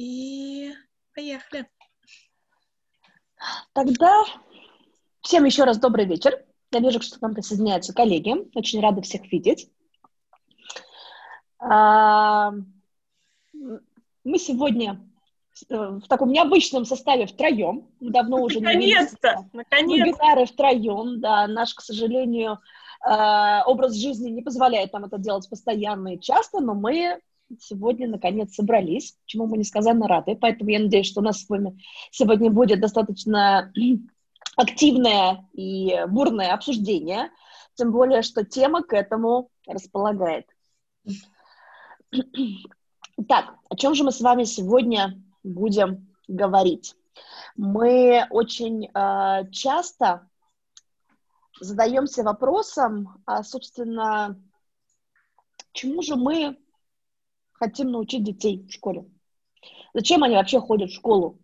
И поехали. Тогда всем еще раз добрый вечер. Я вижу, что к нам присоединяются коллеги. Очень рада всех видеть. А, мы сегодня э, в таком необычном составе втроем. Давно уже Наконец-то! не Наконец вебинары втроем, да. Наш, к сожалению, э, образ жизни не позволяет нам это делать постоянно и часто, но мы сегодня наконец собрались, чему мы несказанно рады. Поэтому я надеюсь, что у нас с вами сегодня будет достаточно активное и бурное обсуждение, тем более, что тема к этому располагает. Так, о чем же мы с вами сегодня будем говорить? Мы очень э, часто задаемся вопросом, а, собственно, чему же мы хотим научить детей в школе? Зачем они вообще ходят в школу?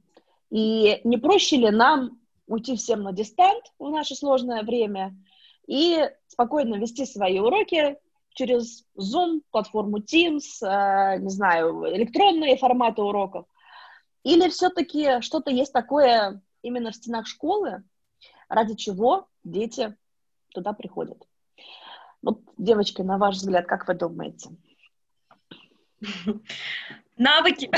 И не проще ли нам уйти всем на дистант в наше сложное время и спокойно вести свои уроки через Zoom, платформу Teams, э, не знаю, электронные форматы уроков? Или все-таки что-то есть такое именно в стенах школы, ради чего дети туда приходят? Вот, девочки, на ваш взгляд, как вы думаете? Навыки.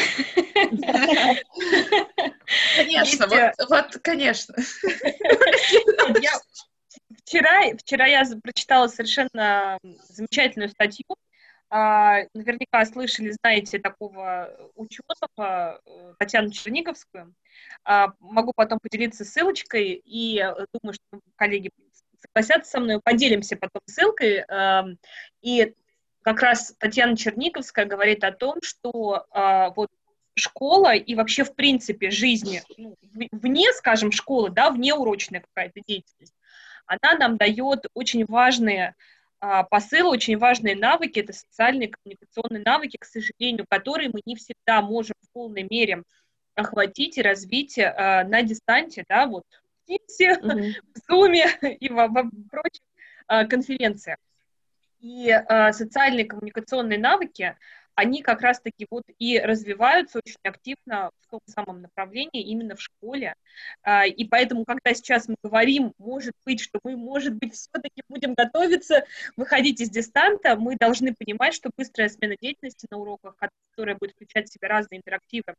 Конечно, вот, вот, конечно. вчера, вчера я прочитала совершенно замечательную статью. А, наверняка слышали, знаете, такого ученого э, Татьяну Черниговскую. А, могу потом поделиться ссылочкой, и э, думаю, что коллеги согласятся со мной, поделимся потом ссылкой. И как раз Татьяна Черниковская говорит о том, что а, вот школа и вообще, в принципе, жизнь ну, вне, скажем, школы, да, вне урочная какая-то деятельность, она нам дает очень важные а, посылы, очень важные навыки, это социальные коммуникационные навыки, к сожалению, которые мы не всегда можем в полной мере охватить и развить а, на дистанте, да, вот в Teams, mm-hmm. в Zoom и во, во прочих а, конференциях. И э, социальные коммуникационные навыки, они как раз-таки вот и развиваются очень активно в том самом направлении именно в школе. Э, и поэтому, когда сейчас мы говорим, может быть, что мы, может быть, все-таки будем готовиться выходить из дистанта, мы должны понимать, что быстрая смена деятельности на уроках, которая будет включать в себя разные интерактивы,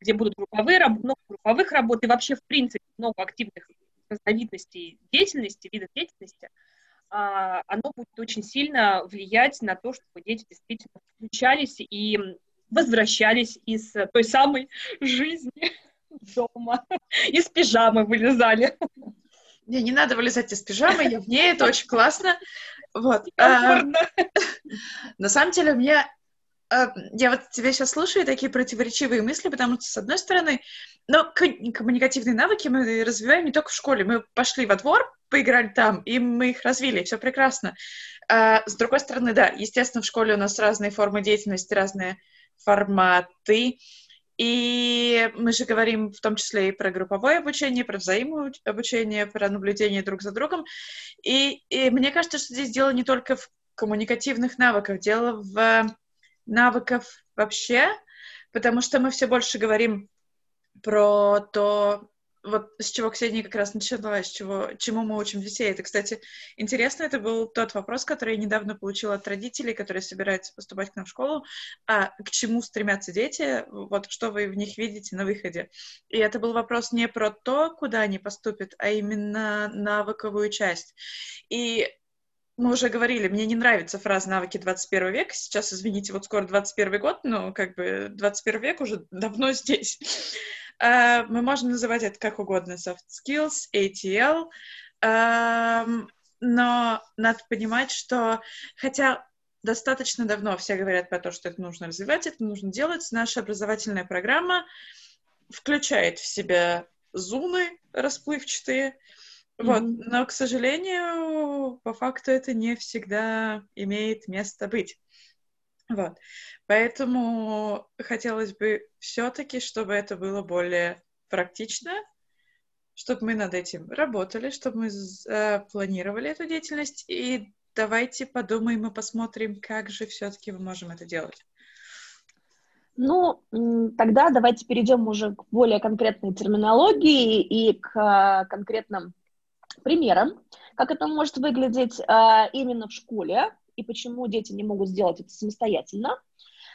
где будут групповые, много групповых работ и вообще, в принципе, много активных разновидностей деятельности, видов деятельности – а, оно будет очень сильно влиять на то, чтобы дети действительно включались и возвращались из той самой жизни дома, из пижамы вылезали. Не, не надо вылезать из пижамы, я в ней, это очень классно. Вот. А, на самом деле, у меня а, я вот тебя сейчас слушаю, такие противоречивые мысли, потому что, с одной стороны, но коммуникативные навыки мы развиваем не только в школе. Мы пошли во двор, поиграли там, и мы их развили, все прекрасно. А, с другой стороны, да, естественно, в школе у нас разные формы деятельности, разные форматы. И мы же говорим в том числе и про групповое обучение, про взаимообучение, про наблюдение друг за другом. И, и мне кажется, что здесь дело не только в коммуникативных навыках, дело в навыках вообще, потому что мы все больше говорим про то, вот с чего Ксения как раз начала, с чего, чему мы учим детей. Это, кстати, интересно, это был тот вопрос, который я недавно получила от родителей, которые собираются поступать к нам в школу, а к чему стремятся дети, вот что вы в них видите на выходе. И это был вопрос не про то, куда они поступят, а именно навыковую часть. И мы уже говорили, мне не нравится фраза «навыки 21 века». Сейчас, извините, вот скоро 21 год, но как бы 21 век уже давно здесь. Uh, мы можем называть это как угодно, soft skills, ATL, uh, но надо понимать, что хотя достаточно давно все говорят про то, что это нужно развивать, это нужно делать, наша образовательная программа включает в себя зоны расплывчатые, mm-hmm. вот, но, к сожалению, по факту это не всегда имеет место быть. Вот. Поэтому хотелось бы все-таки, чтобы это было более практично, чтобы мы над этим работали, чтобы мы э, планировали эту деятельность, и давайте подумаем и посмотрим, как же все-таки мы можем это делать. Ну, тогда давайте перейдем уже к более конкретной терминологии и к а, конкретным примерам, как это может выглядеть а, именно в школе и почему дети не могут сделать это самостоятельно.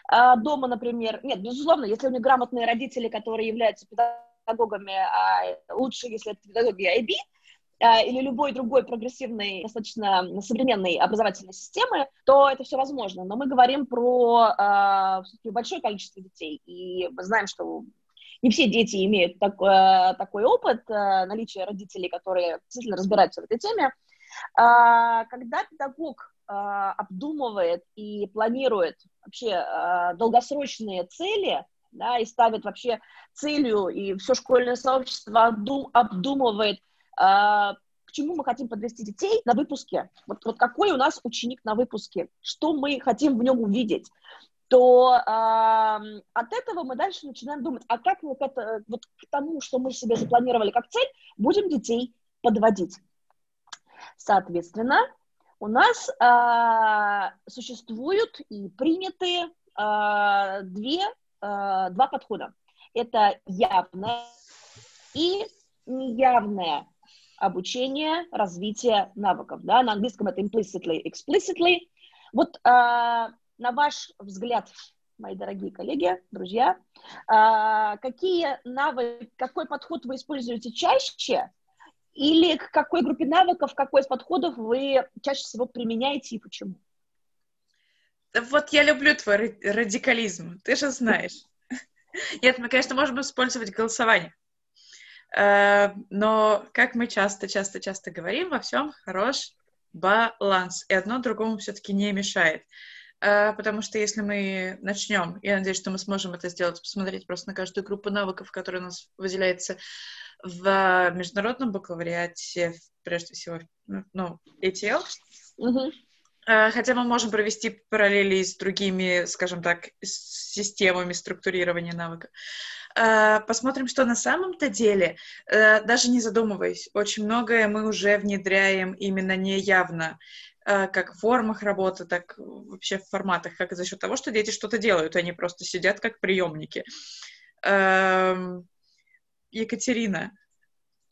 А, дома, например, нет, безусловно, если у них грамотные родители, которые являются педагогами, а лучше, если это педагоги IB, или любой другой прогрессивной, достаточно современной образовательной системы, то это все возможно. Но мы говорим про э, большое количество детей, и мы знаем, что не все дети имеют так, такой опыт, э, наличие родителей, которые действительно разбираются в этой теме. Э, когда педагог э, обдумывает и планирует вообще э, долгосрочные цели, да, и ставит вообще целью, и все школьное сообщество обдум, обдумывает, к чему мы хотим подвести детей на выпуске. Вот, вот какой у нас ученик на выпуске, что мы хотим в нем увидеть то э, от этого мы дальше начинаем думать, а как мы к, это, вот к тому, что мы себе запланировали как цель, будем детей подводить. Соответственно, у нас э, существуют и приняты э, две, э, два подхода. Это явное и неявное обучение, развитие навыков. Да? На английском это implicitly, explicitly. Вот э, на ваш взгляд, мои дорогие коллеги, друзья, а, какие навыки, какой подход вы используете чаще, или к какой группе навыков, какой из подходов вы чаще всего применяете и почему? Вот я люблю твой радикализм, ты же знаешь. Нет, мы, конечно, можем использовать голосование. Э, но, как мы часто-часто-часто говорим, во всем хорош баланс. И одно другому все-таки не мешает. А, потому что если мы начнем, я надеюсь, что мы сможем это сделать, посмотреть просто на каждую группу навыков, которая у нас выделяется в международном бакалавриате, прежде всего, ну, ATL. Mm-hmm. Хотя мы можем провести параллели с другими, скажем так, системами структурирования навыка. А, посмотрим, что на самом-то деле, э, даже не задумываясь, очень многое мы уже внедряем именно неявно. Э, как в формах работы, так вообще в форматах, как за счет того, что дети что-то делают, они просто сидят как приемники. Эм, Екатерина,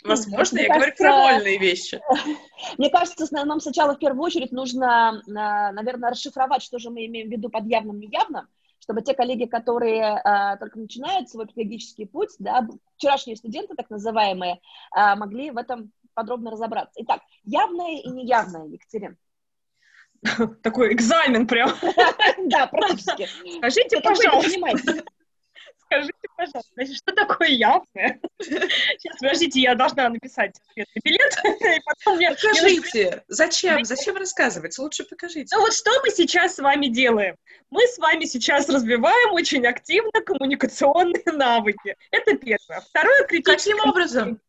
Возможно, Мне я кажется, говорю крамольные вещи. Мне кажется, нам сначала в первую очередь нужно, наверное, расшифровать, что же мы имеем в виду под явным и неявным, чтобы те коллеги, которые а, только начинают свой педагогический путь, да, вчерашние студенты, так называемые, а, могли в этом подробно разобраться. Итак, явное и неявное, Екатерина. Такой экзамен прям. Да, практически. Скажите, пожалуйста. Скажите, пожалуйста, значит, что такое явное? Сейчас, подождите, я должна написать ответный билет, и потом мне... Покажите. Зачем? Зачем рассказывать? Лучше покажите. Ну вот что мы сейчас с вами делаем? Мы с вами сейчас развиваем очень активно коммуникационные навыки. Это первое. Второе, критическое... Каким образом?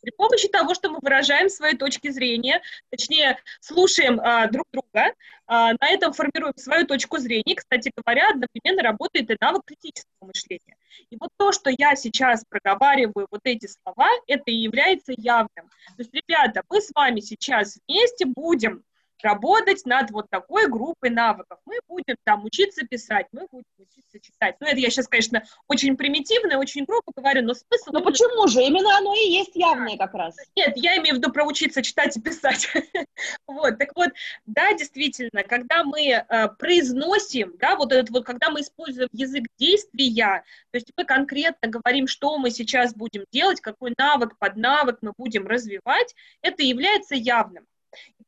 При помощи того, что мы выражаем свои точки зрения, точнее, слушаем а, друг друга, а, на этом формируем свою точку зрения. Кстати говоря, одновременно работает и навык критического мышления. И вот то, что я сейчас проговариваю, вот эти слова, это и является явным. То есть, ребята, мы с вами сейчас вместе будем работать над вот такой группой навыков. Мы будем там учиться писать, мы будем учиться читать. Ну, это я сейчас, конечно, очень примитивно, очень грубо говорю, но смысл... Ну, почему же? Именно оно и есть явное как раз. Нет, я имею в виду проучиться читать и писать. вот, так вот, да, действительно, когда мы э, произносим, да, вот этот вот, когда мы используем язык действия, то есть мы конкретно говорим, что мы сейчас будем делать, какой навык под навык мы будем развивать, это является явным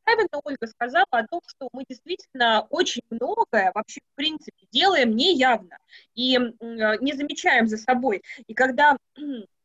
правильно Ольга сказала о том, что мы действительно очень многое вообще в принципе делаем неявно и не замечаем за собой. И когда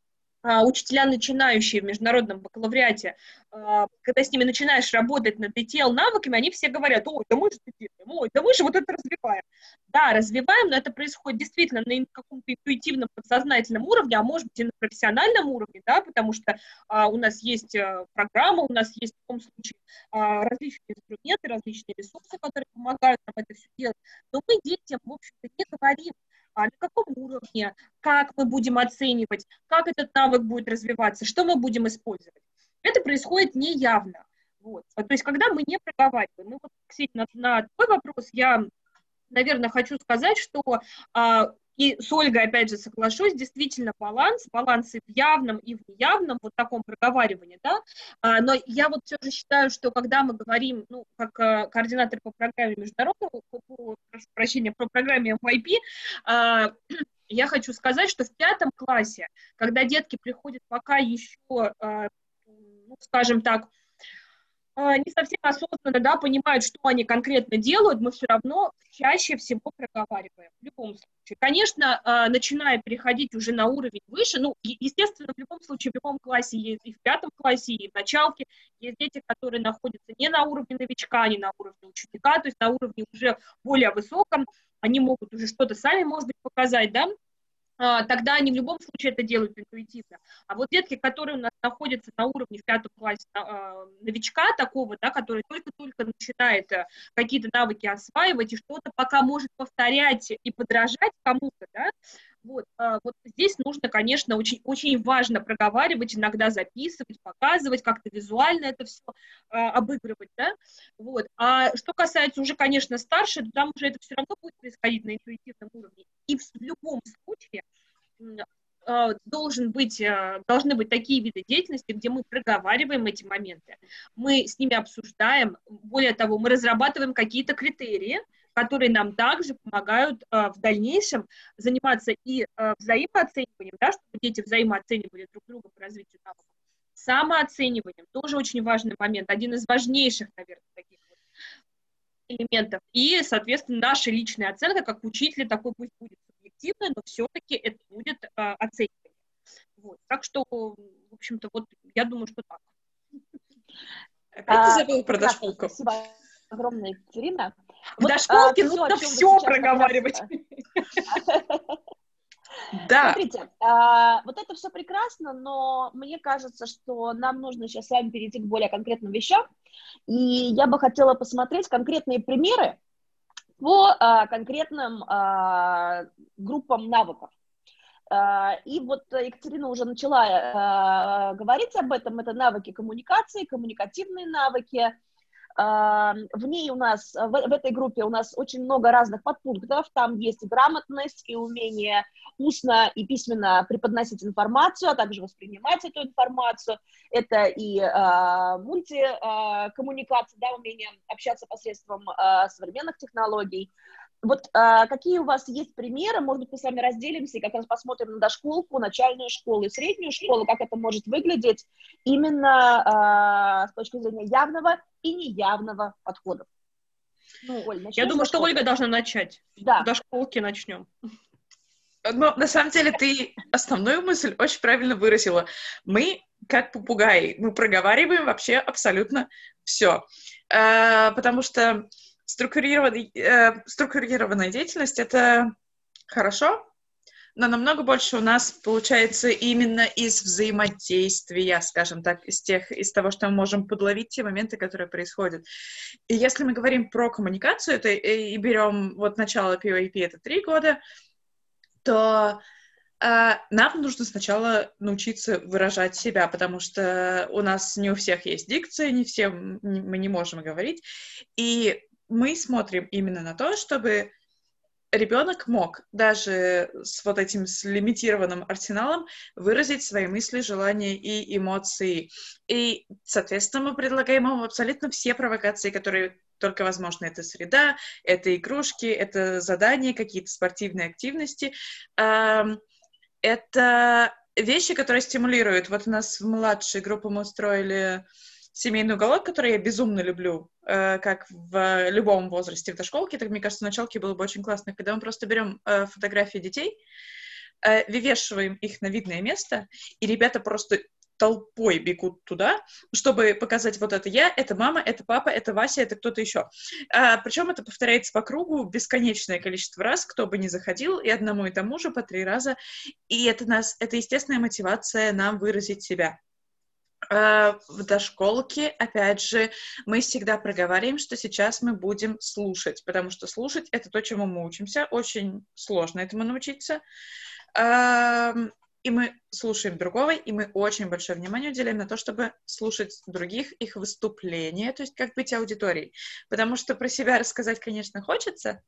учителя начинающие в международном бакалавриате, а, когда с ними начинаешь работать над ETL навыками, они все говорят, ой, да мы же делаем, ой, да мы же вот это развиваем. Да, развиваем, но это происходит действительно на каком-то интуитивном, подсознательном уровне, а может быть и на профессиональном уровне, да, потому что а, у нас есть а, программа, у нас есть в таком случае а, различные инструменты, различные ресурсы, которые помогают нам это все делать. Но мы детям, в общем-то, не говорим, а на каком уровне, как мы будем оценивать, как этот навык будет развиваться, что мы будем использовать. Это происходит неявно. Вот. То есть, когда мы не проговариваем. Ну, вот, Ксения, на, на твой вопрос я, наверное, хочу сказать, что а, И с Ольгой, опять же, соглашусь, действительно баланс, баланс и в явном, и в неявном, вот таком проговаривании, да, а, но я вот все же считаю, что когда мы говорим, ну, как а, координатор по программе международного, по, прошу прощения, по программе MYP, а, я хочу сказать, что в пятом классе, когда детки приходят пока еще, а, ну, скажем так, не совсем осознанно, да, понимают, что они конкретно делают, мы все равно чаще всего проговариваем, в любом случае. Конечно, а, начиная переходить уже на уровень выше, ну, естественно, в любом случае, в любом классе есть, и в пятом классе, и в началке, есть дети, которые находятся не на уровне новичка, не на уровне ученика, то есть на уровне уже более высоком, они могут уже что-то сами, может быть, показать, да, тогда они в любом случае это делают интуитивно. А вот детки, которые у нас находятся на уровне в пятом классе а, новичка такого, да, который только-только начинает э, какие-то навыки осваивать и что-то пока может повторять и подражать кому-то, да, вот, а, вот здесь нужно, конечно, очень, очень важно проговаривать, иногда записывать, показывать, как-то визуально это все а, обыгрывать, да, вот. А что касается уже, конечно, старше, то там уже это все равно будет происходить на интуитивном уровне. И в, любом случае а, должен быть, а, должны быть такие виды деятельности, где мы проговариваем эти моменты, мы с ними обсуждаем, более того, мы разрабатываем какие-то критерии, которые нам также помогают э, в дальнейшем заниматься и э, взаимооцениванием, да, чтобы дети взаимооценивали друг друга по развитию навыков, самооцениванием, тоже очень важный момент, один из важнейших, наверное, таких вот элементов. И, соответственно, наша личная оценка как учителя такой пусть будет субъективной, но все-таки это будет э, оценивание. Вот. Так что, в общем-то, вот я думаю, что так. Опять а, ты забыла про дошколку. Спасибо огромное, Екатерина. Вот, дошколке а, нужно все, все проговаривать. Да. Смотрите, а, вот это все прекрасно, но мне кажется, что нам нужно сейчас с вами перейти к более конкретным вещам. И я бы хотела посмотреть конкретные примеры по а, конкретным а, группам навыков. А, и вот Екатерина уже начала а, говорить об этом. Это навыки коммуникации, коммуникативные навыки, в ней у нас, в, в этой группе у нас очень много разных подпунктов, там есть грамотность, и умение устно и письменно преподносить информацию, а также воспринимать эту информацию, это и э, мультикоммуникация, да, умение общаться посредством э, современных технологий, вот а, какие у вас есть примеры, может быть, мы с вами разделимся и как раз посмотрим на дошколку, начальную школу и среднюю школу, как это может выглядеть именно а, с точки зрения явного и неявного подходов. Ну, Оль, Я думаю, что Ольга должна начать. Да. До школки начнем. Но на самом деле ты основную мысль очень правильно выразила. Мы, как попугаи, мы проговариваем вообще абсолютно все. А, потому что структурированный, э, структурированная деятельность — это хорошо, но намного больше у нас получается именно из взаимодействия, скажем так, из тех, из того, что мы можем подловить те моменты, которые происходят. И если мы говорим про коммуникацию, это и берем вот начало POAP, это три года, то э, нам нужно сначала научиться выражать себя, потому что у нас не у всех есть дикция, не все мы не можем говорить, и мы смотрим именно на то, чтобы ребенок мог даже с вот этим с лимитированным арсеналом выразить свои мысли, желания и эмоции. И, соответственно, мы предлагаем ему абсолютно все провокации, которые только возможно. Это среда, это игрушки, это задания, какие-то спортивные активности. Это вещи, которые стимулируют. Вот у нас в младшей группе мы устроили семейный уголок, который я безумно люблю, э, как в любом возрасте в дошколке, так, мне кажется, в началке было бы очень классно, когда мы просто берем э, фотографии детей, э, вывешиваем их на видное место, и ребята просто толпой бегут туда, чтобы показать вот это я, это мама, это папа, это Вася, это кто-то еще. А, причем это повторяется по кругу бесконечное количество раз, кто бы ни заходил, и одному и тому же по три раза. И это нас, это естественная мотивация нам выразить себя. Э, в дошколке, опять же, мы всегда проговариваем, что сейчас мы будем слушать, потому что слушать — это то, чему мы учимся. Очень сложно этому научиться. Эм, и мы слушаем другого, и мы очень большое внимание уделяем на то, чтобы слушать других, их выступления, то есть как быть аудиторией. Потому что про себя рассказать, конечно, хочется,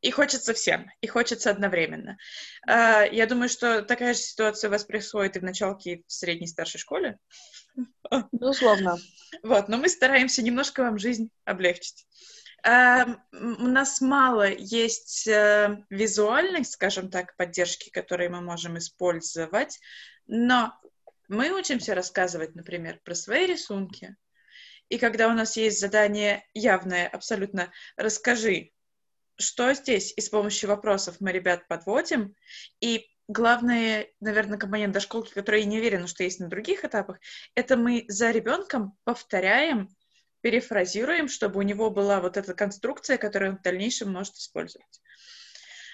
И хочется всем, и хочется одновременно. А, я думаю, что такая же ситуация у вас происходит и в началке, и в средней старшей школе. Безусловно. Вот, но мы стараемся немножко вам жизнь облегчить. Uh, у нас мало есть uh, визуальных, скажем так, поддержки, которые мы можем использовать, но мы учимся рассказывать, например, про свои рисунки. И когда у нас есть задание явное, абсолютно расскажи, что здесь, и с помощью вопросов мы ребят подводим, и главный, наверное, компонент дошколки, который я не уверена, что есть на других этапах, это мы за ребенком повторяем, перефразируем, чтобы у него была вот эта конструкция, которую он в дальнейшем может использовать.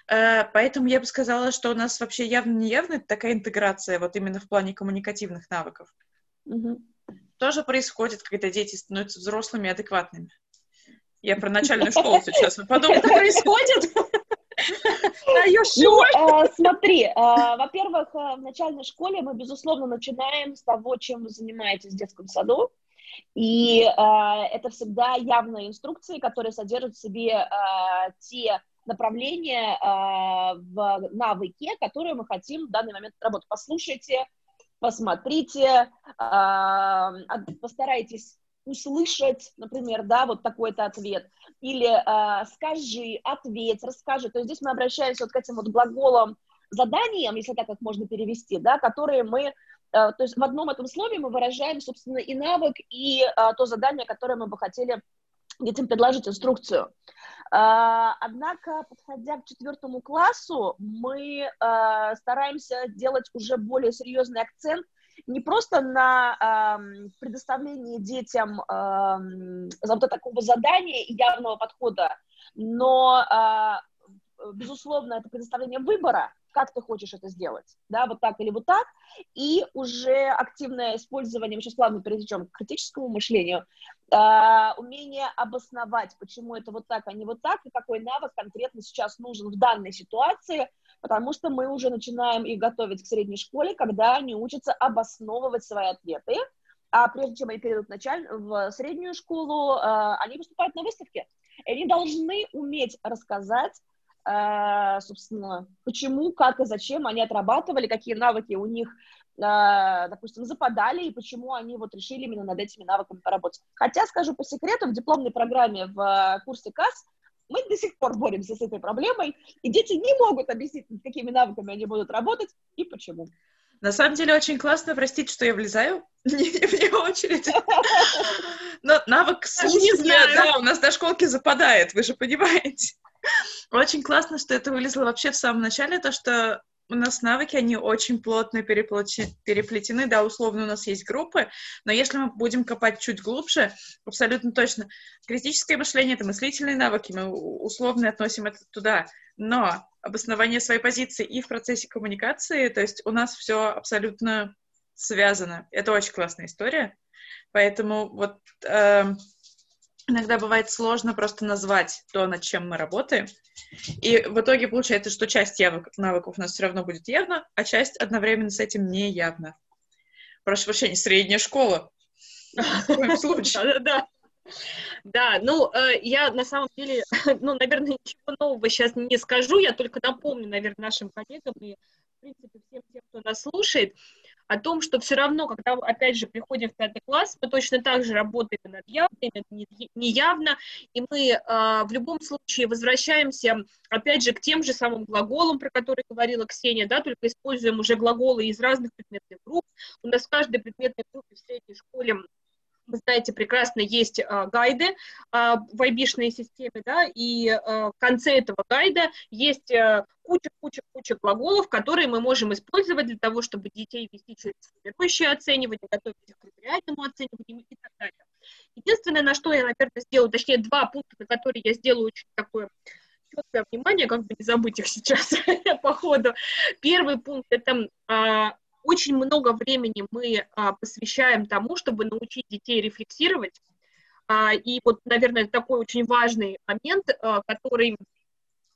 Э, поэтому я бы сказала, что у нас вообще явно-неявно такая интеграция вот именно в плане коммуникативных навыков. Угу. Тоже происходит, когда дети становятся взрослыми и адекватными. Я про начальную школу сейчас. Вы подумали, что происходит? Ну, э, смотри, э, во-первых, э, в начальной школе мы, безусловно, начинаем с того, чем вы занимаетесь в детском саду. И это всегда явные инструкции, которые содержат в себе те направления в навыке, которые мы хотим в данный момент работать. Послушайте, посмотрите, постарайтесь услышать, например, да, вот такой-то ответ, или э, скажи, ответь, расскажи. То есть здесь мы обращаемся вот к этим вот глаголам, заданиям, если так как можно перевести, да, которые мы, э, то есть в одном этом слове мы выражаем, собственно, и навык, и э, то задание, которое мы бы хотели детям предложить инструкцию. Э, однако, подходя к четвертому классу, мы э, стараемся делать уже более серьезный акцент не просто на э, предоставлении детям э, вот такого задания и явного подхода, но, э, безусловно, это предоставление выбора, как ты хочешь это сделать, да, вот так или вот так, и уже активное использование, мы сейчас плавно перейдем к критическому мышлению, э, умение обосновать, почему это вот так, а не вот так, и какой навык конкретно сейчас нужен в данной ситуации, потому что мы уже начинаем их готовить к средней школе, когда они учатся обосновывать свои ответы, а прежде чем они перейдут в, началь... в среднюю школу, э, они выступают на выставке. И они должны уметь рассказать собственно, почему, как и зачем они отрабатывали, какие навыки у них, э, допустим, западали, и почему они вот решили именно над этими навыками поработать. Хотя, скажу по секрету, в дипломной программе в э, курсе КАС мы до сих пор боремся с этой проблемой, и дети не могут объяснить, над какими навыками они будут работать и почему. На самом деле очень классно, простите, что я влезаю вне очередь. Но навык слушания, да, у нас до школки западает, вы же понимаете. Очень классно, что это вылезло вообще в самом начале, то, что у нас навыки, они очень плотно переплетены, да, условно у нас есть группы, но если мы будем копать чуть глубже, абсолютно точно, критическое мышление — это мыслительные навыки, мы условно относим это туда, но обоснование своей позиции и в процессе коммуникации, то есть у нас все абсолютно связано. Это очень классная история, поэтому вот э, иногда бывает сложно просто назвать то, над чем мы работаем. И в итоге получается, что часть навыков у нас все равно будет явно, а часть одновременно с этим не явно. Прошу прощения, средняя школа. В коем случае. Да, да, ну, э, я на самом деле, ну, наверное, ничего нового сейчас не скажу, я только напомню, наверное, нашим коллегам и, в принципе, всем тем, кто нас слушает, о том, что все равно, когда, опять же, приходим в пятый класс, мы точно так же работаем над явно, неявно, и мы э, в любом случае возвращаемся, опять же, к тем же самым глаголам, про которые говорила Ксения, да, только используем уже глаголы из разных предметных групп. У нас в каждой предметной группе в средней школе вы знаете, прекрасно есть а, гайды а, в айбишной системе, да, и а, в конце этого гайда есть куча-куча-куча а, глаголов, которые мы можем использовать для того, чтобы детей вести через формирующее оценивание, готовить их к критериальному оцениванию и так далее. Единственное, на что я, наверное, сделаю, точнее, два пункта, на которые я сделаю очень такое четкое внимание, как бы не забыть их сейчас по ходу. Первый пункт — это очень много времени мы а, посвящаем тому, чтобы научить детей рефлексировать. А, и вот, наверное, такой очень важный момент, а, который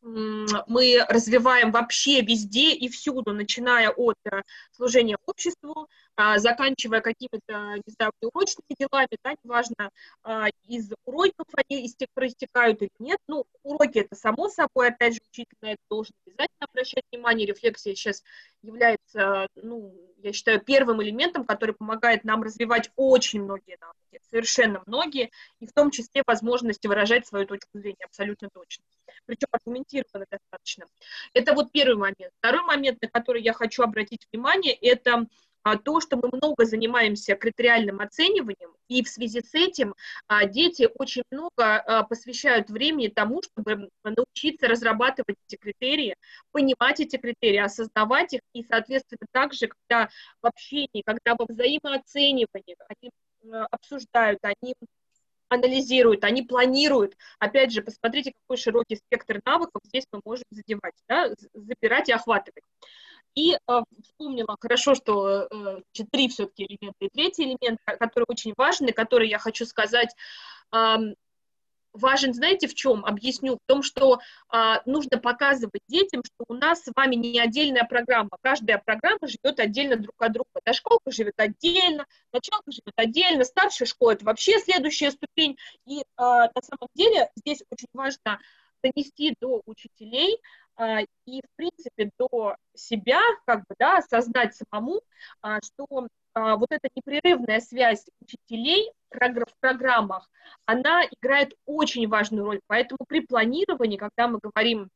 мы развиваем вообще везде и всюду, начиная от э, служения обществу, а, заканчивая какими-то, не знаю, урочными делами, да, неважно, а, из уроков они проистекают или нет. Ну, уроки это само собой, опять же, учитель на это должен обязательно обращать внимание. Рефлексия сейчас является, ну, я считаю, первым элементом, который помогает нам развивать очень многие навыки, совершенно многие, и в том числе возможности выражать свою точку зрения абсолютно точно причем аргументированно достаточно. Это вот первый момент. Второй момент, на который я хочу обратить внимание, это а, то, что мы много занимаемся критериальным оцениванием, и в связи с этим а, дети очень много а, посвящают времени тому, чтобы научиться разрабатывать эти критерии, понимать эти критерии, осознавать их, и, соответственно, также, когда в общении, когда во взаимооценивании они обсуждают, они анализируют, они планируют. Опять же, посмотрите, какой широкий спектр навыков здесь мы можем задевать, да, забирать и охватывать. И э, вспомнила хорошо, что э, три все-таки элемента. И третий элемент, который очень важный, который я хочу сказать, важен, знаете, в чем? Объясню. В том, что э, нужно показывать детям, что у нас с вами не отдельная программа. Каждая программа живет отдельно друг от друга. Дошколка живет отдельно, началка живет отдельно, старшая школа — это вообще следующая ступень. И э, на самом деле здесь очень важно донести до учителей а, и, в принципе, до себя, как бы, да, осознать самому, а, что а, вот эта непрерывная связь учителей в программах, она играет очень важную роль. Поэтому при планировании, когда мы говорим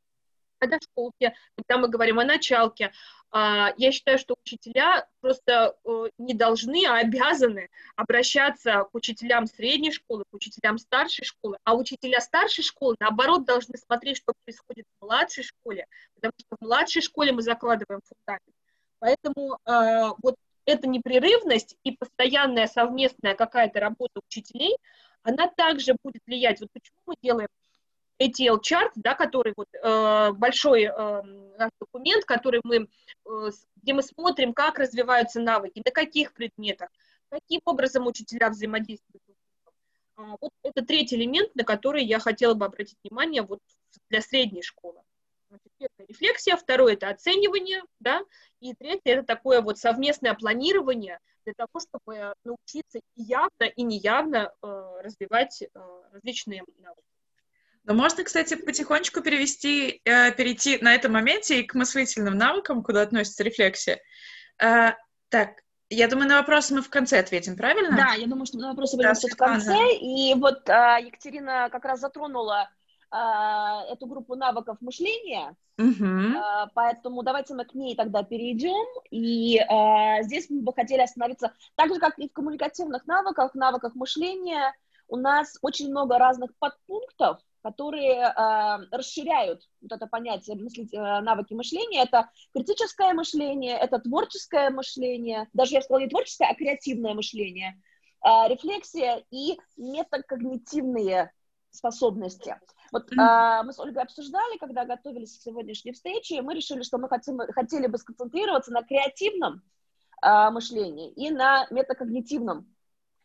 о дошколке, когда мы говорим о началке, а, я считаю, что учителя просто э, не должны, а обязаны обращаться к учителям средней школы, к учителям старшей школы, а учителя старшей школы, наоборот, должны смотреть, что происходит в младшей школе, потому что в младшей школе мы закладываем фундамент. Поэтому э, вот эта непрерывность и постоянная совместная какая-то работа учителей, она также будет влиять. Вот почему мы делаем ATL чарт, да, который вот э, большой э, документ, который мы, э, где мы смотрим, как развиваются навыки, на каких предметах, каким образом учителя взаимодействуют. А, вот это третий элемент, на который я хотела бы обратить внимание вот для средней школы. Первое – рефлексия, второе – это оценивание, да, и третье – это такое вот совместное планирование для того, чтобы научиться и явно, и неявно э, развивать э, различные навыки. Но можно, кстати, потихонечку перевести, э, перейти на этом моменте и к мыслительным навыкам, куда относится рефлексия. Э, так, я думаю, на вопросы мы в конце ответим, правильно? Да, я думаю, что на вопросы будем да, в конце. И вот э, Екатерина как раз затронула э, эту группу навыков мышления, угу. э, поэтому давайте мы к ней тогда перейдем. И э, здесь мы бы хотели остановиться, так же, как и в коммуникативных навыках, навыках мышления, у нас очень много разных подпунктов, которые э, расширяют вот это понятие мыслить, э, навыки мышления. Это критическое мышление, это творческое мышление, даже я сказала не творческое, а креативное мышление, э, рефлексия и метакогнитивные способности. Вот э, мы с Ольгой обсуждали, когда готовились к сегодняшней встрече, и мы решили, что мы хотим, хотели бы сконцентрироваться на креативном э, мышлении и на метакогнитивном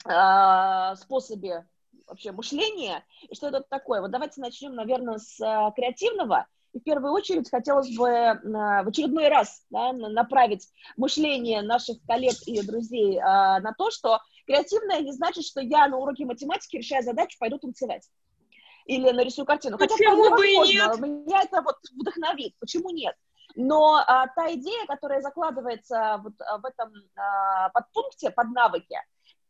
э, способе вообще мышление и что это такое. Вот давайте начнем, наверное, с а, креативного. И в первую очередь хотелось бы а, в очередной раз да, направить мышление наших коллег и друзей а, на то, что креативное не значит, что я на уроке математики, решая задачу, пойду танцевать или нарисую картину. Хотя Почему бы и нет? Меня это вот вдохновит. Почему нет? Но а, та идея, которая закладывается вот в этом а, подпункте, под навыки,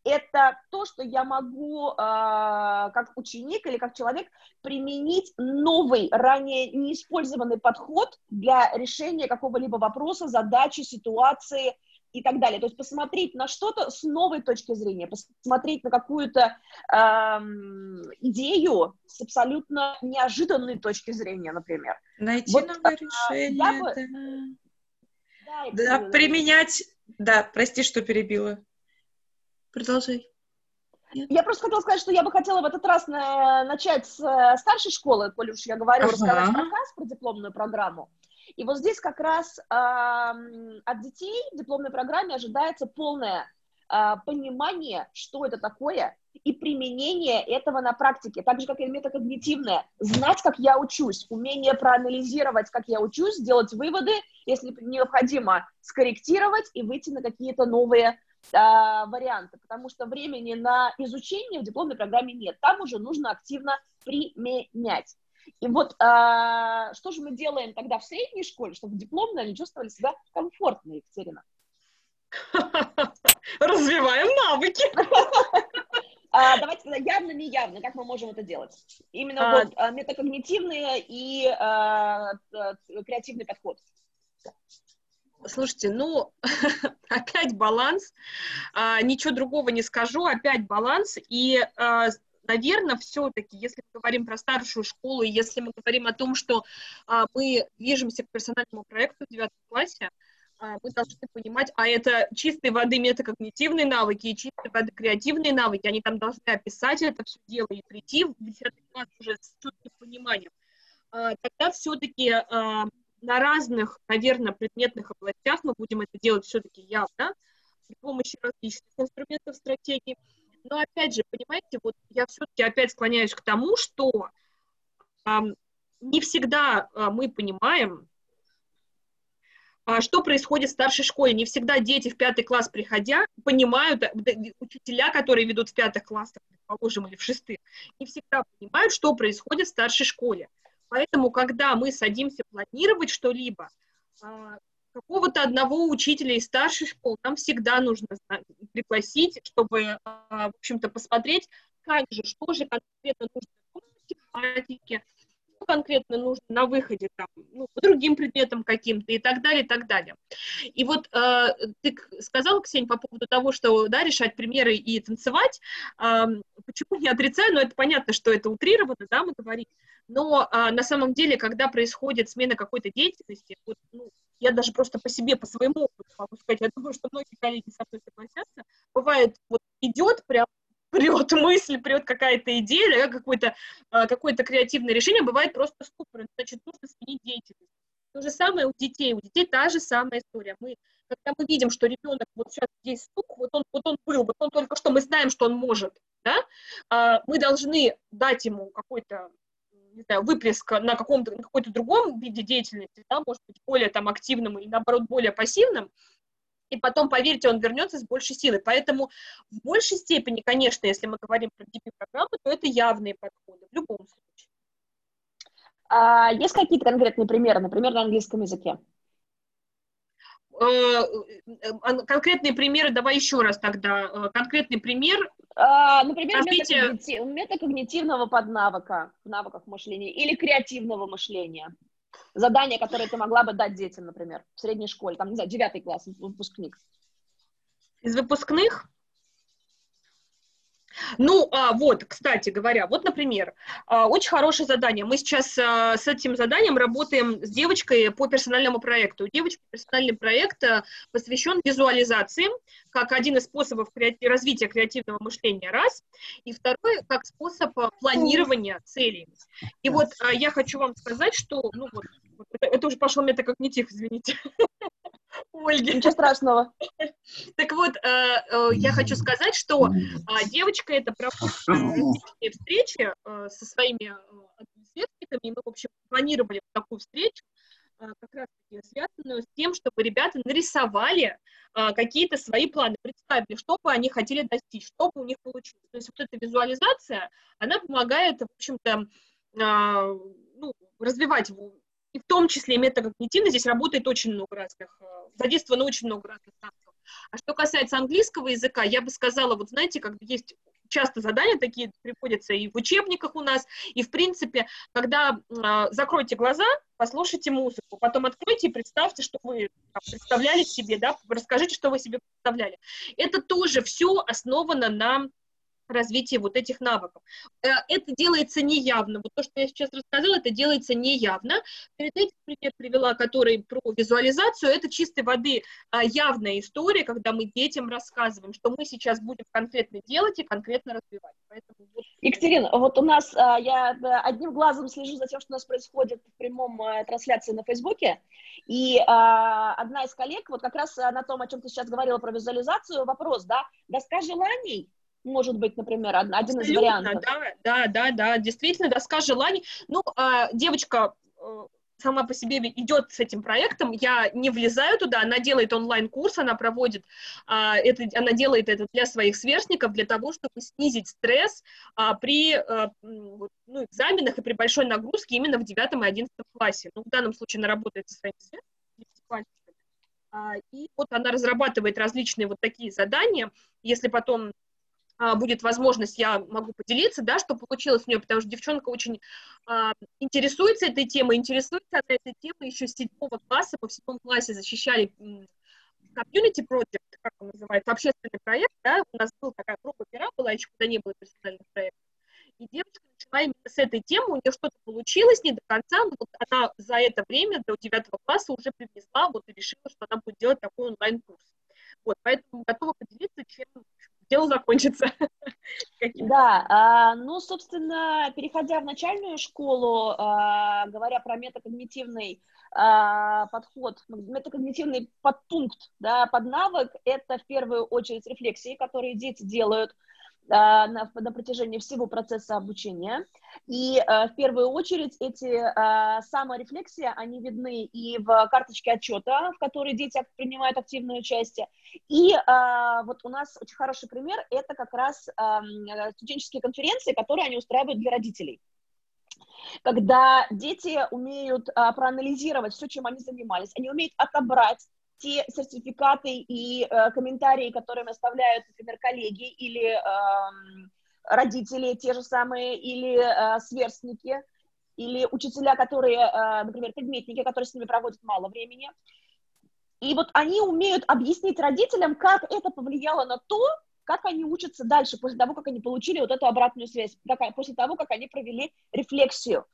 это то, что я могу э, как ученик или как человек применить новый, ранее неиспользованный подход для решения какого-либо вопроса, задачи, ситуации и так далее. То есть посмотреть на что-то с новой точки зрения, посмотреть на какую-то э, идею с абсолютно неожиданной точки зрения, например. Найти вот, новое э, решение, бы... да. Да, да, применять... Да, прости, что перебила. Продолжай. Нет? Я просто хотела сказать, что я бы хотела в этот раз на, начать с э, старшей школы, коли уж я говорю, ага. рассказать рассказ про дипломную программу. И вот здесь как раз э, от детей в дипломной программе ожидается полное э, понимание, что это такое и применение этого на практике, так же, как и метакогнитивное. Знать, как я учусь, умение проанализировать, как я учусь, сделать выводы, если необходимо, скорректировать и выйти на какие-то новые э, варианты, потому что времени на изучение в дипломной программе нет. Там уже нужно активно применять. И вот э, что же мы делаем тогда в средней школе, чтобы дипломно они чувствовали себя комфортно, Екатерина? Развиваем навыки. А, давайте тогда явно, не явно, как мы можем это делать? Именно а... вот а, метакогнитивные и а, креативный подход. Слушайте, ну, опять баланс, а, ничего другого не скажу, опять баланс, и, а, наверное, все-таки, если мы говорим про старшую школу, и если мы говорим о том, что а, мы движемся к персональному проекту в девятом классе, а, мы должны понимать, а это чистой воды метакогнитивные навыки и чистой воды креативные навыки, они там должны описать это все дело и прийти в 10 класс уже с четким пониманием. А, тогда все-таки а, на разных, наверное, предметных областях мы будем это делать все-таки явно, при помощи различных инструментов стратегии. Но опять же, понимаете, вот я все-таки опять склоняюсь к тому, что не всегда мы понимаем, а что происходит в старшей школе. Не всегда дети в пятый класс, приходя, понимают, э, учителя, которые ведут в пятых классах, предположим, или в шестых, не всегда понимают, что происходит в старшей школе. Поэтому, когда мы садимся планировать что-либо, а, какого-то одного учителя из старшей школы нам всегда нужно пригласить, чтобы, а, в общем-то, посмотреть, как же, что же конкретно нужно в математике, конкретно нужно на выходе, там, ну, по другим предметам каким-то и так далее, и так далее. И вот э, ты сказала, Ксения, по поводу того, что, да, решать примеры и танцевать, э, почему не отрицаю, но это понятно, что это утрировано, да, мы говорим, но э, на самом деле, когда происходит смена какой-то деятельности, вот, ну, я даже просто по себе, по своему опыту могу сказать, я думаю, что многие коллеги со мной согласятся, бывает, вот идет прям прет мысль, прет какая-то идея, да, какое-то а, какое креативное решение, бывает просто ступор, значит, нужно сменить деятельность. То же самое у детей, у детей та же самая история. Мы, когда мы видим, что ребенок вот сейчас здесь стук, вот он, вот он был, вот он только что, мы знаем, что он может, да, а, мы должны дать ему какой-то не знаю, выплеск на каком-то, какой-то другом виде деятельности, да, может быть, более там активным или, наоборот, более пассивным, и потом, поверьте, он вернется с большей силой. Поэтому в большей степени, конечно, если мы говорим про DP-программы, то это явные подходы в любом случае. А есть какие-то конкретные примеры, например, на английском языке? Э, э, конкретные примеры, давай еще раз тогда. Э, конкретный пример. А, например, метакогнитив, метакогнитивного поднавыка в навыках мышления или креативного мышления задание, которое ты могла бы дать детям, например, в средней школе, там, не знаю, девятый класс, выпускник? Из выпускных? Ну, а, вот, кстати говоря, вот, например, а, очень хорошее задание. Мы сейчас а, с этим заданием работаем с девочкой по персональному проекту. У девочки персональный проект а, посвящен визуализации, как один из способов креати- развития креативного мышления, раз, и второй, как способ планирования целей. И вот я хочу вам сказать, что, ну вот, вот это, это уже пошло метакогнитив, извините. Ольги. Ничего страшного. Так вот, э, э, я хочу сказать, что э, девочка это проводит встречи со своими сверстниками, и мы, в общем, планировали такую встречу, как раз связанную с тем, чтобы ребята нарисовали какие-то свои планы, представили, что бы они хотели достичь, что бы у них получилось. То есть вот эта визуализация, она помогает, в общем-то, ну, развивать и в том числе метакогнитивно здесь работает очень много разных, э, задействовано очень много разных навыков. А что касается английского языка, я бы сказала, вот знаете, как есть часто задания такие приходятся и в учебниках у нас, и в принципе, когда э, закройте глаза, послушайте музыку, потом откройте и представьте, что вы там, представляли себе, да, расскажите, что вы себе представляли. Это тоже все основано на развитии вот этих навыков. Э, это делается неявно. Вот то, что я сейчас рассказала, это делается неявно. Перед этим пример привела, который про визуализацию. Это чистой воды а, явная история, когда мы детям рассказываем, что мы сейчас будем конкретно делать и конкретно развивать. Поэтому вот... Екатерина, вот у нас, а, я одним глазом слежу за тем, что у нас происходит в прямом а, трансляции на Фейсбуке, и одна из коллег, вот как раз на том, о чем ты сейчас говорила про визуализацию, вопрос, да, доска желаний может быть, например, один Абсолютно, из вариантов. Да, да, да, да, действительно, доска желаний. Ну, а, девочка э, сама по себе идет с этим проектом, я не влезаю туда, она делает онлайн-курс, она проводит, а, это, она делает это для своих сверстников, для того, чтобы снизить стресс а, при а, ну, экзаменах и при большой нагрузке именно в 9 и 11 классе. Ну, в данном случае она работает со своими сверстниками, а, и вот она разрабатывает различные вот такие задания, если потом будет возможность, я могу поделиться, да, что получилось у нее, потому что девчонка очень а, интересуется этой темой, интересуется она этой темой еще с седьмого класса, по всему классе защищали community project, как он называется, общественный проект, да, у нас была такая группа пера была, еще когда не было персональных проектов, и девочка начала именно с этой темы, у нее что-то получилось не до конца, но вот она за это время до девятого класса уже привнесла, вот и решила, что она будет делать такой онлайн-курс. Вот, поэтому готова поделиться, чем дело закончится. Да, а, ну, собственно, переходя в начальную школу, а, говоря про метакогнитивный а, подход, метакогнитивный подпункт, да, поднавык, это в первую очередь рефлексии, которые дети делают на, на протяжении всего процесса обучения. И а, в первую очередь эти а, саморефлексии, они видны и в карточке отчета, в которой дети принимают активное участие. И вот у нас очень хороший пример, это как раз студенческие конференции, которые они устраивают для родителей когда дети умеют а, проанализировать все, чем они занимались, они умеют отобрать те сертификаты и э, комментарии, которые оставляют, например, коллеги или э, родители те же самые, или э, сверстники, или учителя, которые, э, например, предметники, которые с ними проводят мало времени. И вот они умеют объяснить родителям, как это повлияло на то, как они учатся дальше, после того, как они получили вот эту обратную связь, как, после того, как они провели рефлексию.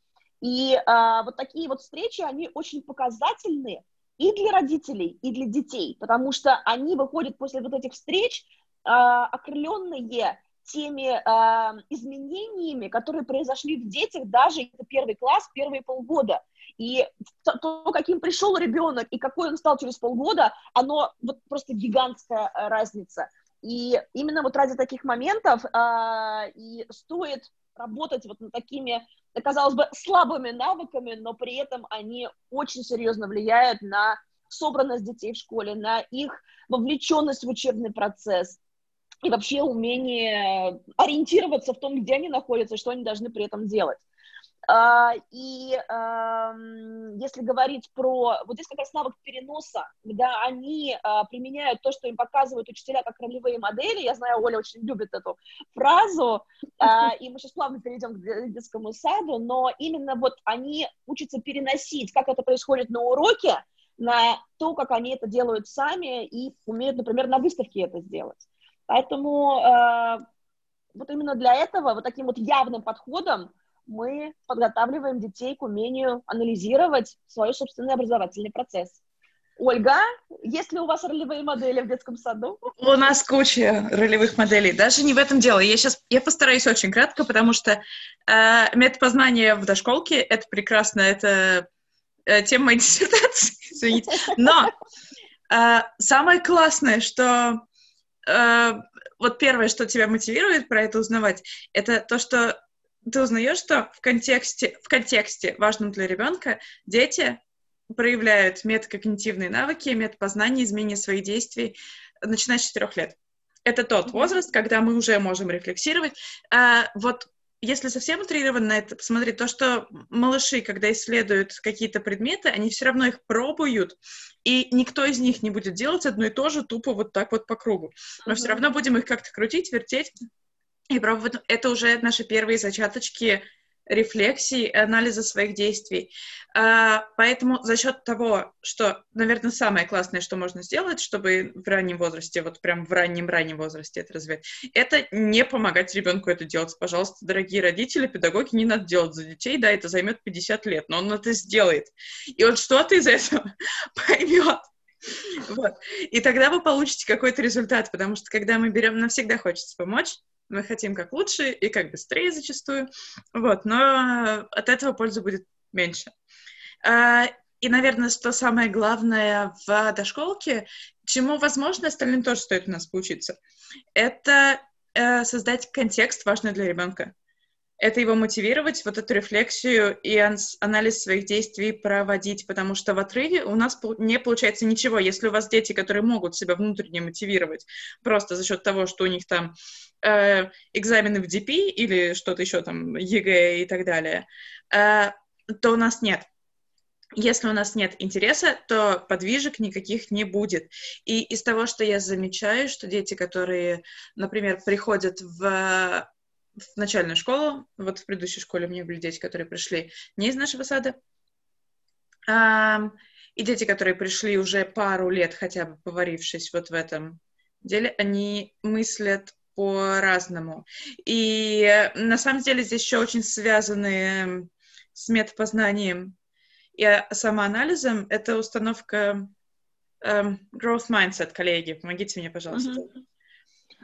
И э, вот такие вот встречи, они очень показательны, и для родителей, и для детей, потому что они выходят после вот этих встреч э, окрыленные теми э, изменениями, которые произошли в детях, даже это первый класс, первые полгода. И то, каким пришел ребенок и какой он стал через полгода, оно вот просто гигантская э, разница. И именно вот ради таких моментов э, и стоит работать вот над такими, казалось бы, слабыми навыками, но при этом они очень серьезно влияют на собранность детей в школе, на их вовлеченность в учебный процесс и вообще умение ориентироваться в том, где они находятся, что они должны при этом делать. А, и если говорить про... Вот здесь как раз навык переноса, когда они а, применяют то, что им показывают учителя как ролевые модели. Я знаю, Оля очень любит эту фразу, а, и мы сейчас плавно перейдем к детскому саду, но именно вот они учатся переносить, как это происходит на уроке, на то, как они это делают сами и умеют, например, на выставке это сделать. Поэтому вот именно для этого, вот таким вот явным подходом, мы подготавливаем детей к умению анализировать свой собственный образовательный процесс. Ольга, есть ли у вас ролевые модели в детском саду? У нас куча ролевых моделей. Даже не в этом дело. Я сейчас я постараюсь очень кратко, потому что э, познания в дошколке это прекрасно, это э, тема моей диссертации, извините. Но э, самое классное, что э, вот первое, что тебя мотивирует про это узнавать, это то, что ты узнаешь, что в контексте, в контексте важном для ребенка дети проявляют метакогнитивные навыки, метапознание, изменение своих действий, начиная с 4 лет. Это тот возраст, когда мы уже можем рефлексировать. А, вот если совсем утрированно на это посмотреть, то, что малыши, когда исследуют какие-то предметы, они все равно их пробуют, и никто из них не будет делать одно и то же тупо вот так вот по кругу. Мы uh-huh. все равно будем их как-то крутить, вертеть, и пробовать. Это уже наши первые зачаточки рефлексии, анализа своих действий. А, поэтому за счет того, что, наверное, самое классное, что можно сделать, чтобы в раннем возрасте, вот прям в раннем-раннем возрасте это развивать, это не помогать ребенку это делать. Пожалуйста, дорогие родители, педагоги, не надо делать за детей, да, это займет 50 лет, но он это сделает. И вот что-то из этого поймет. Вот. И тогда вы получите какой-то результат, потому что когда мы берем, нам всегда хочется помочь, мы хотим как лучше и как быстрее зачастую, вот, но от этого пользы будет меньше. А, и, наверное, что самое главное в дошколке, чему, возможно, остальным тоже стоит у нас поучиться, это э, создать контекст важный для ребенка. Это его мотивировать, вот эту рефлексию и анализ своих действий проводить, потому что в отрыве у нас не получается ничего. Если у вас дети, которые могут себя внутренне мотивировать просто за счет того, что у них там э, экзамены в DP или что-то еще там, ЕГЭ и так далее, э, то у нас нет. Если у нас нет интереса, то подвижек никаких не будет. И из того, что я замечаю, что дети, которые, например, приходят в, в начальную школу, вот в предыдущей школе у меня были дети, которые пришли не из нашего сада, а, и дети, которые пришли уже пару лет, хотя бы поварившись вот в этом деле, они мыслят по-разному. И на самом деле здесь еще очень связаны с метапознанием и самоанализом — это установка um, growth mindset, коллеги. Помогите мне, пожалуйста. Mm-hmm.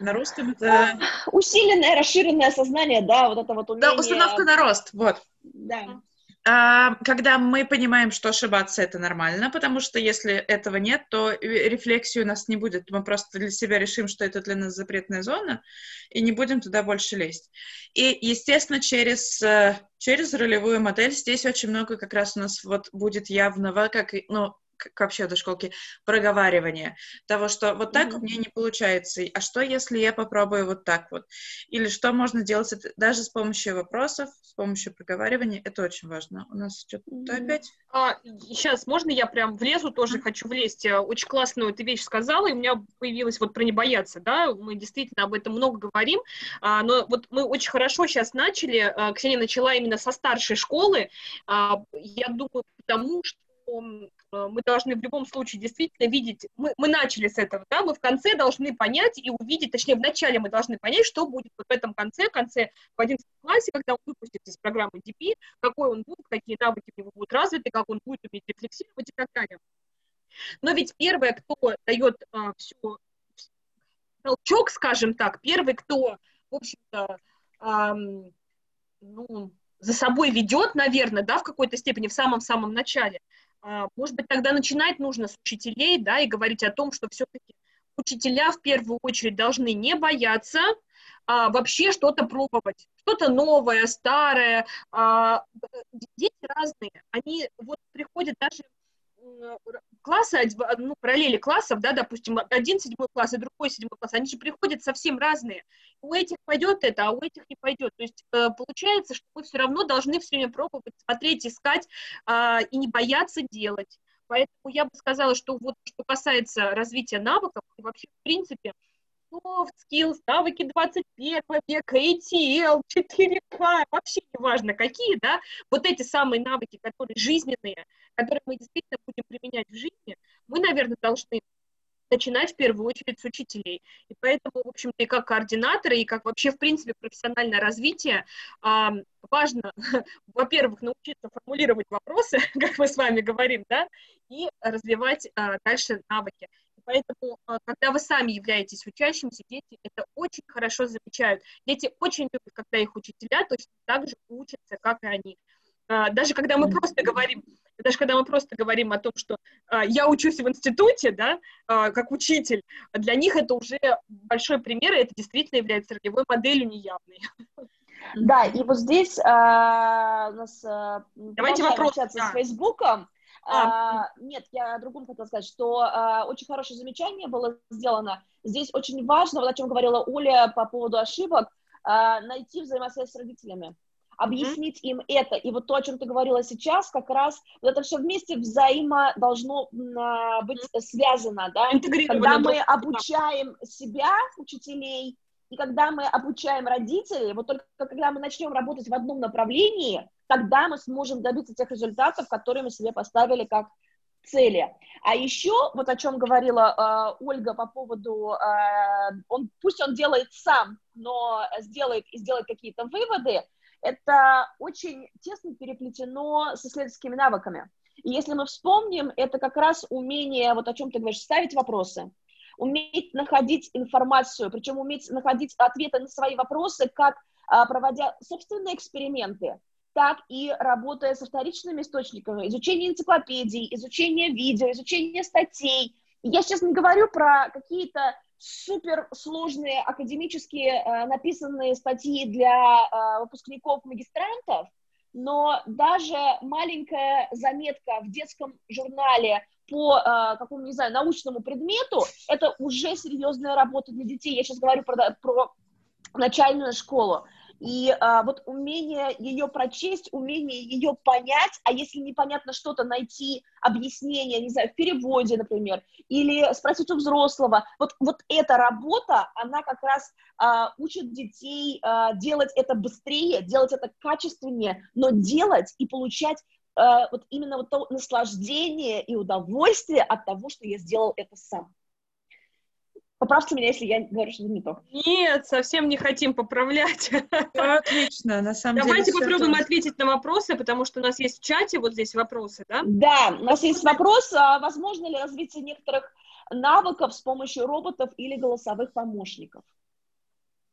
На русском это... Усиленное, расширенное сознание, да, вот это вот умение... Да, установка на рост, вот. Да. А, когда мы понимаем, что ошибаться это нормально, потому что если этого нет, то рефлексии у нас не будет. Мы просто для себя решим, что это для нас запретная зона, и не будем туда больше лезть. И, естественно, через, э, через ролевую модель здесь очень много как раз у нас вот будет явного, как, ну, как вообще до школки, проговаривание того, что вот так mm-hmm. у меня не получается, а что, если я попробую вот так вот? Или что можно делать даже с помощью вопросов, с помощью проговаривания, это очень важно. У нас что-то mm-hmm. опять... А, сейчас, можно я прям влезу, тоже mm-hmm. хочу влезть? Очень классную ты вещь сказала, и у меня появилась вот про не бояться, да, мы действительно об этом много говорим, а, но вот мы очень хорошо сейчас начали, а, Ксения начала именно со старшей школы, а, я думаю, потому что Э, мы должны в любом случае действительно видеть, мы, мы начали с этого, да, мы в конце должны понять и увидеть, точнее, в начале мы должны понять, что будет вот в этом конце, конце в 11 классе, когда он выпустится из программы DP, какой он будет, какие навыки у него будут развиты, как он будет уметь рефлексировать и так далее. Но ведь первое, кто дает а, все, толчок, скажем так, первый, кто, в общем-то, а, ну, за собой ведет, наверное, да, в какой-то степени, в самом-самом начале, может быть, тогда начинать нужно с учителей, да, и говорить о том, что все-таки учителя в первую очередь должны не бояться а, вообще что-то пробовать, что-то новое, старое. А, дети разные, они вот приходят даже классы, ну, параллели классов, да, допустим, один седьмой класс и другой седьмой класс, они же приходят совсем разные. У этих пойдет это, а у этих не пойдет. То есть э, получается, что мы все равно должны все время пробовать, смотреть, искать э, и не бояться делать. Поэтому я бы сказала, что вот что касается развития навыков и вообще, в принципе, soft skills, навыки 21 века, ATL, 4К, вообще не важно какие, да, вот эти самые навыки, которые жизненные, которые мы действительно будем применять в жизни, мы, наверное, должны начинать в первую очередь с учителей. И поэтому, в общем-то, и как координаторы, и как вообще, в принципе, профессиональное развитие, важно, во-первых, научиться формулировать вопросы, как мы с вами говорим, да, и развивать а, дальше навыки. Поэтому, а, когда вы сами являетесь учащимся, дети это очень хорошо замечают. Дети очень любят, когда их учителя точно так же учатся, как и они. А, даже когда мы просто говорим, даже когда мы просто говорим о том, что а, я учусь в институте, да, как учитель, для них это уже большой пример, и это действительно является ролевой моделью неявной. Да, и вот здесь а, у нас Давайте вопрос да. с Фейсбуком. А. А, нет, я о другом хотела сказать, что а, очень хорошее замечание было сделано. Здесь очень важно, вот о чем говорила Оля по поводу ошибок, а, найти взаимосвязь с родителями объяснить им это. И вот то, о чем ты говорила сейчас, как раз вот это все вместе взаимо должно а, быть связано, да? Когда мы обучаем себя, учителей, и когда мы обучаем родителей, вот только когда мы начнем работать в одном направлении, тогда мы сможем добиться тех результатов, которые мы себе поставили как цели. А еще, вот о чем говорила э, Ольга по поводу, э, он, пусть он делает сам, но сделает и сделает какие-то выводы, это очень тесно переплетено с исследовательскими навыками. И если мы вспомним, это как раз умение, вот о чем ты говоришь, ставить вопросы, уметь находить информацию, причем уметь находить ответы на свои вопросы, как а, проводя собственные эксперименты, так и работая со вторичными источниками, изучение энциклопедий, изучение видео, изучение статей. Я сейчас не говорю про какие-то супер сложные академические э, написанные статьи для э, выпускников магистрантов, но даже маленькая заметка в детском журнале по э, какому, не знаю, научному предмету, это уже серьезная работа для детей. Я сейчас говорю про, про начальную школу. И а, вот умение ее прочесть, умение ее понять, а если непонятно что-то, найти объяснение, не знаю, в переводе, например, или спросить у взрослого, вот, вот эта работа, она как раз а, учит детей а, делать это быстрее, делать это качественнее, но делать и получать а, вот именно вот то наслаждение и удовольствие от того, что я сделал это сам. Поправьте меня, если я говорю что-то не то. Нет, совсем не хотим поправлять. Отлично, на самом Давайте деле. Давайте попробуем это... ответить на вопросы, потому что у нас есть в чате вот здесь вопросы, да? Да, у нас есть вопрос, а возможно ли развитие некоторых навыков с помощью роботов или голосовых помощников?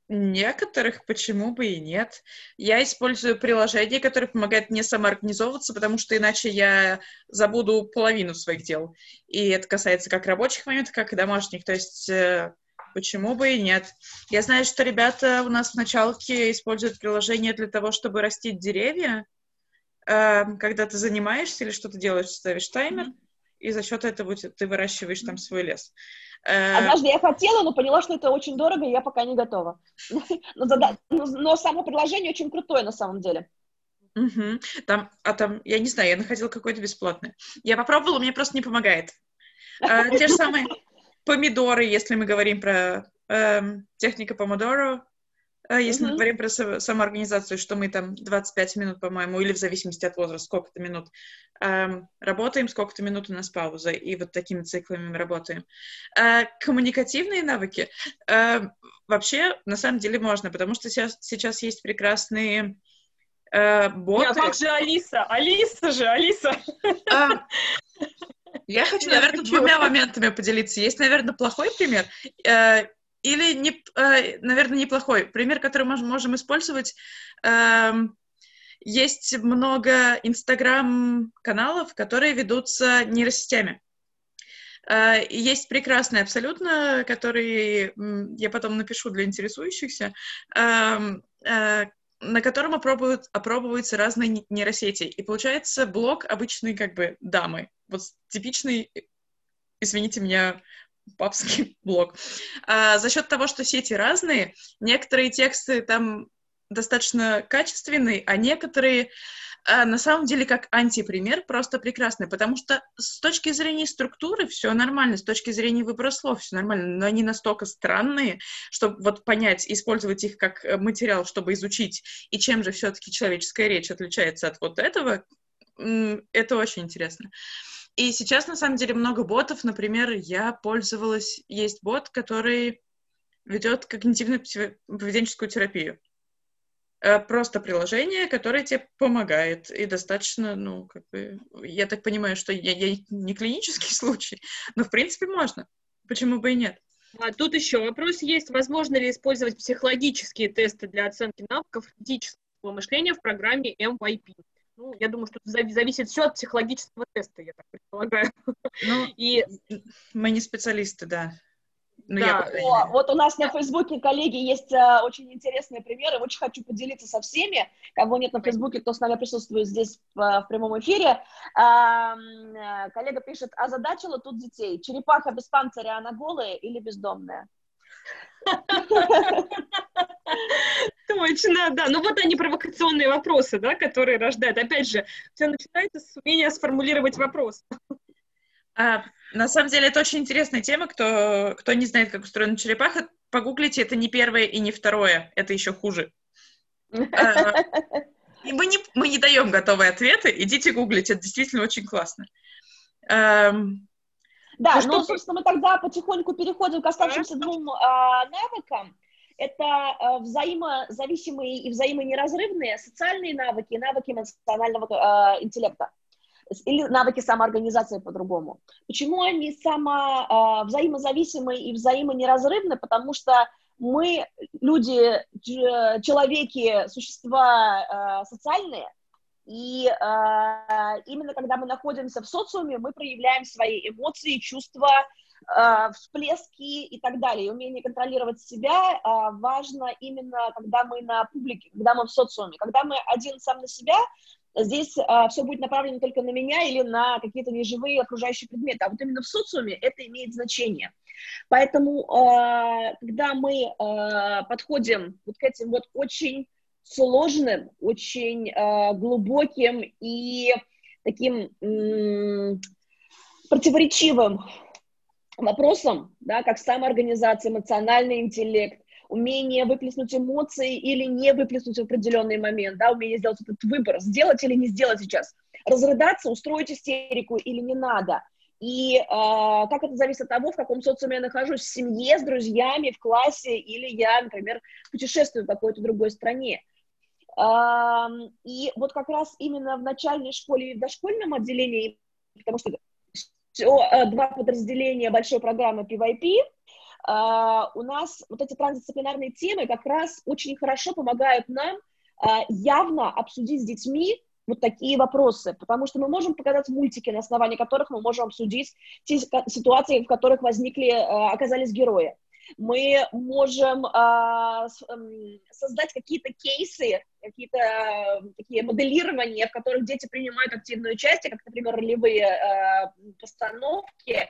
Некоторых почему бы и нет. Я использую приложение, которое помогает мне самоорганизовываться, потому что иначе я забуду половину своих дел. И это касается как рабочих моментов, как и домашних. То есть э, почему бы и нет. Я знаю, что ребята у нас в началке используют приложение для того, чтобы растить деревья. Э, когда ты занимаешься или что-то делаешь, ставишь таймер, mm-hmm. И за счет этого ты выращиваешь там свой лес. Э, Однажды я хотела, но поняла, что это очень дорого, и я пока не готова. но, но, но само предложение очень крутое на самом деле. Угу. Там, а там, я не знаю, я находила какое-то бесплатное. Я попробовала, мне просто не помогает. А, те же самые помидоры, если мы говорим про э, техника помодоро, а если mm-hmm. мы говорим про самоорганизацию, что мы там 25 минут, по-моему, или в зависимости от возраста, сколько-то минут эм, работаем, сколько-то минут у нас пауза, и вот такими циклами мы работаем. Э, коммуникативные навыки э, вообще на самом деле можно, потому что сейчас, сейчас есть прекрасные э, боты. А как же Алиса? Алиса же, Алиса! Э, я хочу, наверное, двумя моментами поделиться. Есть, наверное, плохой пример. Э, или, не, э, наверное, неплохой. Пример, который мы можем использовать. Эм, есть много инстаграм-каналов, которые ведутся нейросетями. Э, есть прекрасные абсолютно, которые я потом напишу для интересующихся, эм, э, на котором опробуют, опробуются разные нейросети. И получается блог обычной как бы дамы. Вот типичный, извините меня, папский блог. А, за счет того, что сети разные, некоторые тексты там достаточно качественные, а некоторые а, на самом деле как антипример просто прекрасны, потому что с точки зрения структуры все нормально, с точки зрения выбора слов все нормально, но они настолько странные, чтобы вот понять, использовать их как э, материал, чтобы изучить, и чем же все-таки человеческая речь отличается от вот этого, это очень интересно. И сейчас, на самом деле, много ботов. Например, я пользовалась... Есть бот, который ведет когнитивную поведенческую терапию. Э, просто приложение, которое тебе помогает. И достаточно, ну, как бы... Я так понимаю, что я, я не клинический случай, но, в принципе, можно. Почему бы и нет? А тут еще вопрос есть. Возможно ли использовать психологические тесты для оценки навыков критического мышления в программе MYP? Ну, я думаю, что зависит все от психологического теста, я так предполагаю. Ну, и... мы не специалисты, да. Ну, да. Я, О, вот у нас на Фейсбуке, коллеги, есть а, очень интересные примеры. Очень хочу поделиться со всеми. Кого нет на Фейсбуке, кто с нами присутствует здесь в, в прямом эфире. А, коллега пишет, а задачила тут детей. Черепаха без панциря, она голая или бездомная? Точно, да. Ну вот они провокационные вопросы, да, которые рождают. Опять же, все начинается с умения сформулировать вопрос. А, на самом деле это очень интересная тема. Кто, кто не знает, как устроена черепаха, погуглите, это не первое и не второе, это еще хуже. А, и мы не, мы не даем готовые ответы, идите гуглить, это действительно очень классно. Да, ну, ну собственно, мы тогда потихоньку переходим к оставшимся двум а, навыкам. Это а, взаимозависимые и взаимонеразрывные социальные навыки и навыки эмоционального а, интеллекта или навыки самоорганизации по-другому. Почему они само, а, взаимозависимые и взаимонеразрывны? Потому что мы, люди, человеки, существа социальные, и э, именно когда мы находимся в социуме, мы проявляем свои эмоции, чувства, э, всплески и так далее, и умение контролировать себя э, важно именно, когда мы на публике, когда мы в социуме. Когда мы один сам на себя, здесь э, все будет направлено только на меня или на какие-то неживые окружающие предметы, а вот именно в социуме это имеет значение. Поэтому, когда мы подходим вот к этим вот очень сложным, очень глубоким и таким противоречивым вопросам, да, как самоорганизация, эмоциональный интеллект, умение выплеснуть эмоции или не выплеснуть в определенный момент, да, умение сделать этот выбор, сделать или не сделать сейчас, разрыдаться, устроить истерику или не надо. И э, как это зависит от того, в каком социуме я нахожусь, в семье, с друзьями, в классе, или я, например, путешествую в какой-то другой стране. Э, и вот как раз именно в начальной школе и в дошкольном отделении, потому что все, два подразделения большой программы PYP, Uh, у нас вот эти трансдисциплинарные темы как раз очень хорошо помогают нам uh, явно обсудить с детьми вот такие вопросы, потому что мы можем показать мультики, на основании которых мы можем обсудить те ситуации, в которых возникли, uh, оказались герои. Мы можем создать какие-то кейсы, какие-то такие моделирования, в которых дети принимают активное участие, как, например, ролевые постановки,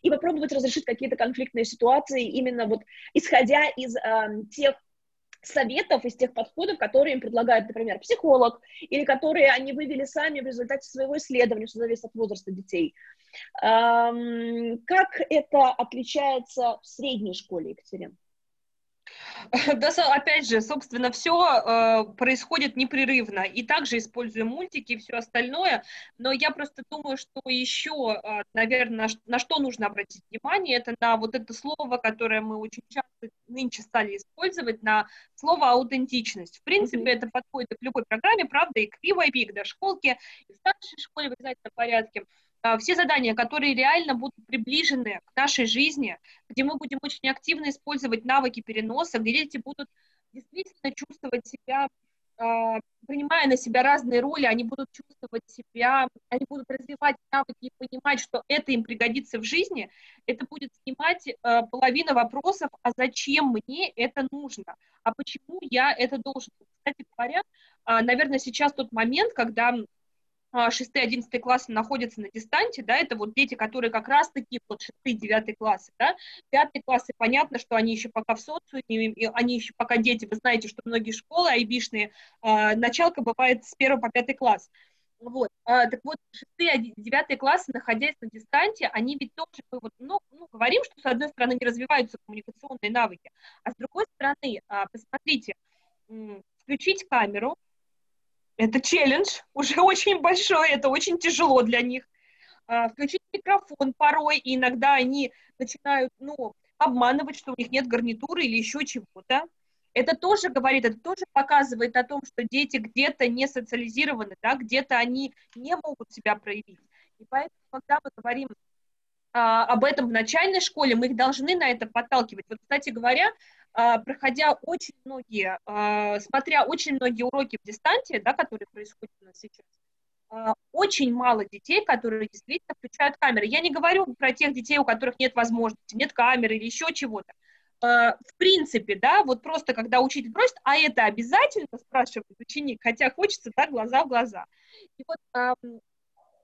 и попробовать разрешить какие-то конфликтные ситуации именно вот исходя из э, тех советов, из тех подходов, которые им предлагает, например, психолог, или которые они вывели сами в результате своего исследования, что зависит от возраста детей. Как это отличается в средней школе, Екатерина? Да, опять же, собственно, все э, происходит непрерывно. И также используем мультики и все остальное. Но я просто думаю, что еще, э, наверное, на, на что нужно обратить внимание, это на вот это слово, которое мы очень часто нынче стали использовать, на слово аутентичность. В принципе, mm-hmm. это подходит к любой программе, правда, и к PYP, и к дошколке, и в старшей школе в обязательном порядке. А, все задания, которые реально будут приближены к нашей жизни, где мы будем очень активно использовать навыки переноса, где дети будут действительно чувствовать себя, а, принимая на себя разные роли, они будут чувствовать себя, они будут развивать навыки и понимать, что это им пригодится в жизни, это будет снимать а, половину вопросов, а зачем мне это нужно, а почему я это должен. Кстати говоря, наверное, сейчас тот момент, когда 6-11 а, классы находятся на дистанте, да, это вот дети, которые как раз-таки вот 6-9 классы, да, 5 классы, понятно, что они еще пока в социуме, они еще пока дети, вы знаете, что многие школы айбишные, э, началка бывает с 1 по 5 класс, вот, а, так вот, 6-9 классы, находясь на дистанте, они ведь тоже, мы вот, ну, ну, говорим, что с одной стороны не развиваются коммуникационные навыки, а с другой стороны, а, посмотрите, включить камеру, это челлендж, уже очень большой, это очень тяжело для них. А, включить микрофон порой, и иногда они начинают, ну, обманывать, что у них нет гарнитуры или еще чего-то. Это тоже говорит, это тоже показывает о том, что дети где-то не социализированы, да, где-то они не могут себя проявить. И поэтому, когда мы говорим а, об этом в начальной школе, мы их должны на это подталкивать. Вот, кстати говоря, проходя очень многие, а, смотря очень многие уроки в дистанте, да, которые происходят у нас сейчас, а, очень мало детей, которые действительно включают камеры. Я не говорю про тех детей, у которых нет возможности, нет камеры или еще чего-то. В принципе, да, вот просто когда учитель просит, а это обязательно, спрашивает ученик, хотя хочется, да, глаза в глаза. И вот,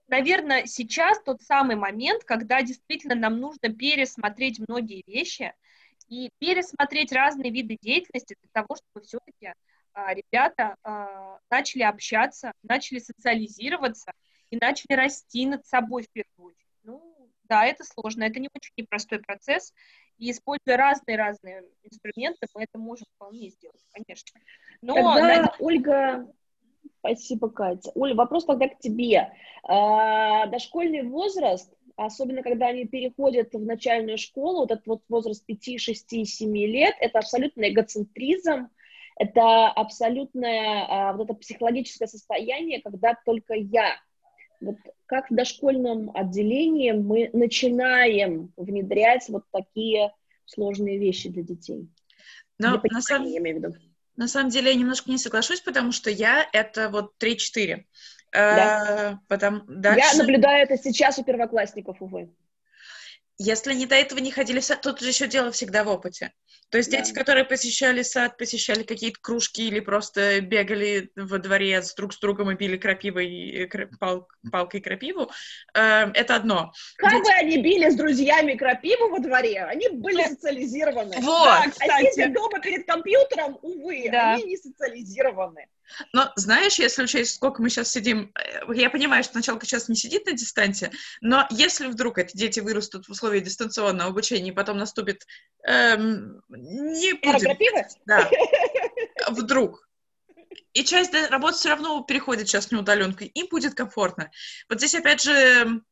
наверное, сейчас тот самый момент, когда действительно нам нужно пересмотреть многие вещи – и пересмотреть разные виды деятельности для того, чтобы все-таки а, ребята а, начали общаться, начали социализироваться и начали расти над собой в первую очередь. Ну, да, это сложно, это не очень непростой процесс, и используя разные-разные инструменты, мы это можем вполне сделать, конечно. Но, Тогда, на... Ольга, спасибо, Катя. Оля, вопрос тогда к тебе. А, дошкольный возраст особенно когда они переходят в начальную школу, вот этот вот возраст 5, 6, 7 лет, это абсолютный эгоцентризм, это абсолютное а, вот это психологическое состояние, когда только я. Вот как в дошкольном отделении мы начинаем внедрять вот такие сложные вещи для детей? Но для на, самом, я имею в виду. на самом деле я немножко не соглашусь, потому что я это вот 3-4. Да. Э, потом дальше... Я наблюдаю это сейчас у первоклассников, увы. Если они до этого не ходили в сад, тут же еще дело всегда в опыте. То есть да. дети, которые посещали сад, посещали какие-то кружки или просто бегали во дворе с друг с другом и били крапивой, пал, палкой крапиву, э, это одно. Как дети... бы они били с друзьями крапиву во дворе, они были социализированы. Вот, да, кстати. А дети дома перед компьютером, увы, да. они не социализированы. Но знаешь, если учесть, сколько мы сейчас сидим, э, я понимаю, что началка сейчас не сидит на дистанции, но если вдруг эти дети вырастут в условиях дистанционного обучения, и потом наступит... Эм, не будет... Да. Вдруг. И часть работы все равно переходит сейчас в неудаленку, им будет комфортно. Вот здесь, опять же,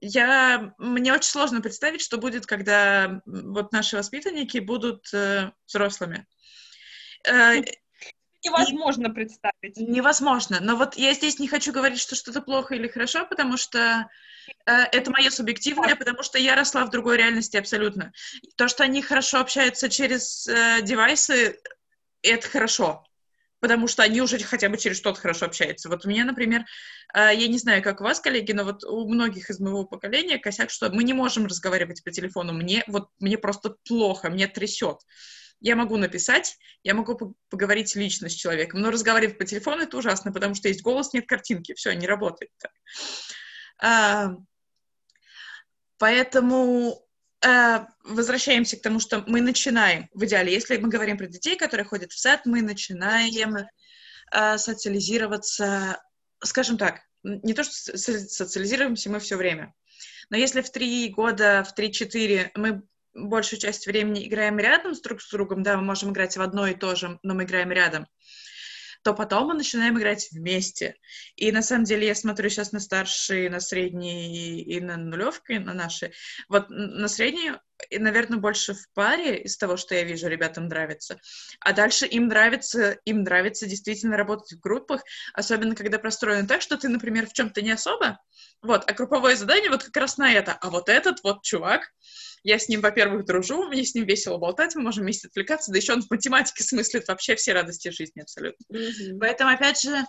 я, мне очень сложно представить, что будет, когда вот наши воспитанники будут э, взрослыми. Э, невозможно и... представить. Невозможно. Но вот я здесь не хочу говорить, что что-то плохо или хорошо, потому что э, это мое субъективное, потому что я росла в другой реальности абсолютно. То, что они хорошо общаются через э, девайсы, это хорошо. Потому что они уже хотя бы через что-то хорошо общаются. Вот у меня, например, э, я не знаю, как у вас, коллеги, но вот у многих из моего поколения косяк, что мы не можем разговаривать по телефону. Мне вот мне просто плохо, мне трясет я могу написать, я могу поговорить лично с человеком, но разговаривать по телефону это ужасно, потому что есть голос, нет картинки, все, не работает так. А, поэтому а, возвращаемся к тому, что мы начинаем, в идеале, если мы говорим про детей, которые ходят в сад, мы начинаем а, социализироваться, скажем так, не то, что социализируемся мы все время, но если в три года, в три-четыре мы большую часть времени играем рядом с друг с другом, да, мы можем играть в одно и то же, но мы играем рядом, то потом мы начинаем играть вместе. И на самом деле я смотрю сейчас на старшие, на средние и на нулевки, на наши. Вот на средние, наверное, больше в паре из того, что я вижу, ребятам нравится. А дальше им нравится, им нравится действительно работать в группах, особенно когда простроено так, что ты, например, в чем-то не особо, вот, а групповое задание вот как раз на это. А вот этот вот чувак, я с ним, во-первых, дружу, мне с ним весело болтать, мы можем вместе отвлекаться, да еще он в математике смыслит вообще все радости жизни абсолютно. Mm-hmm. Поэтому, опять же,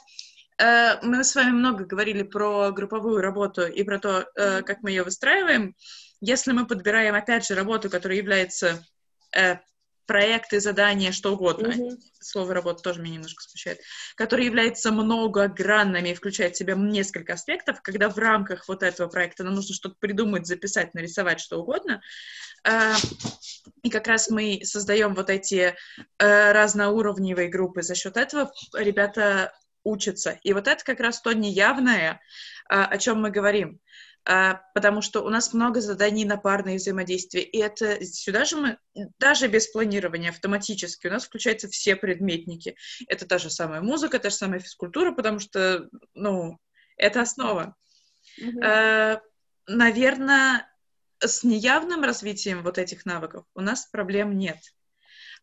э, мы с вами много говорили про групповую работу и про то, э, как мы ее выстраиваем. Если мы подбираем, опять же, работу, которая является э, проекты, задания, что угодно. Mm-hmm. Слово работа тоже меня немножко смущает. Который является многогранными и включает в себя несколько аспектов, когда в рамках вот этого проекта нам нужно что-то придумать, записать, нарисовать, что угодно. А, и как раз мы создаем вот эти э, разноуровневые группы. За счет этого ребята учатся. И вот это как раз то неявное, а, о чем мы говорим. А, потому что у нас много заданий на парное взаимодействие, и это сюда же мы, даже без планирования автоматически, у нас включаются все предметники. Это та же самая музыка, та же самая физкультура, потому что, ну, это основа. Mm-hmm. А, наверное, с неявным развитием вот этих навыков у нас проблем нет.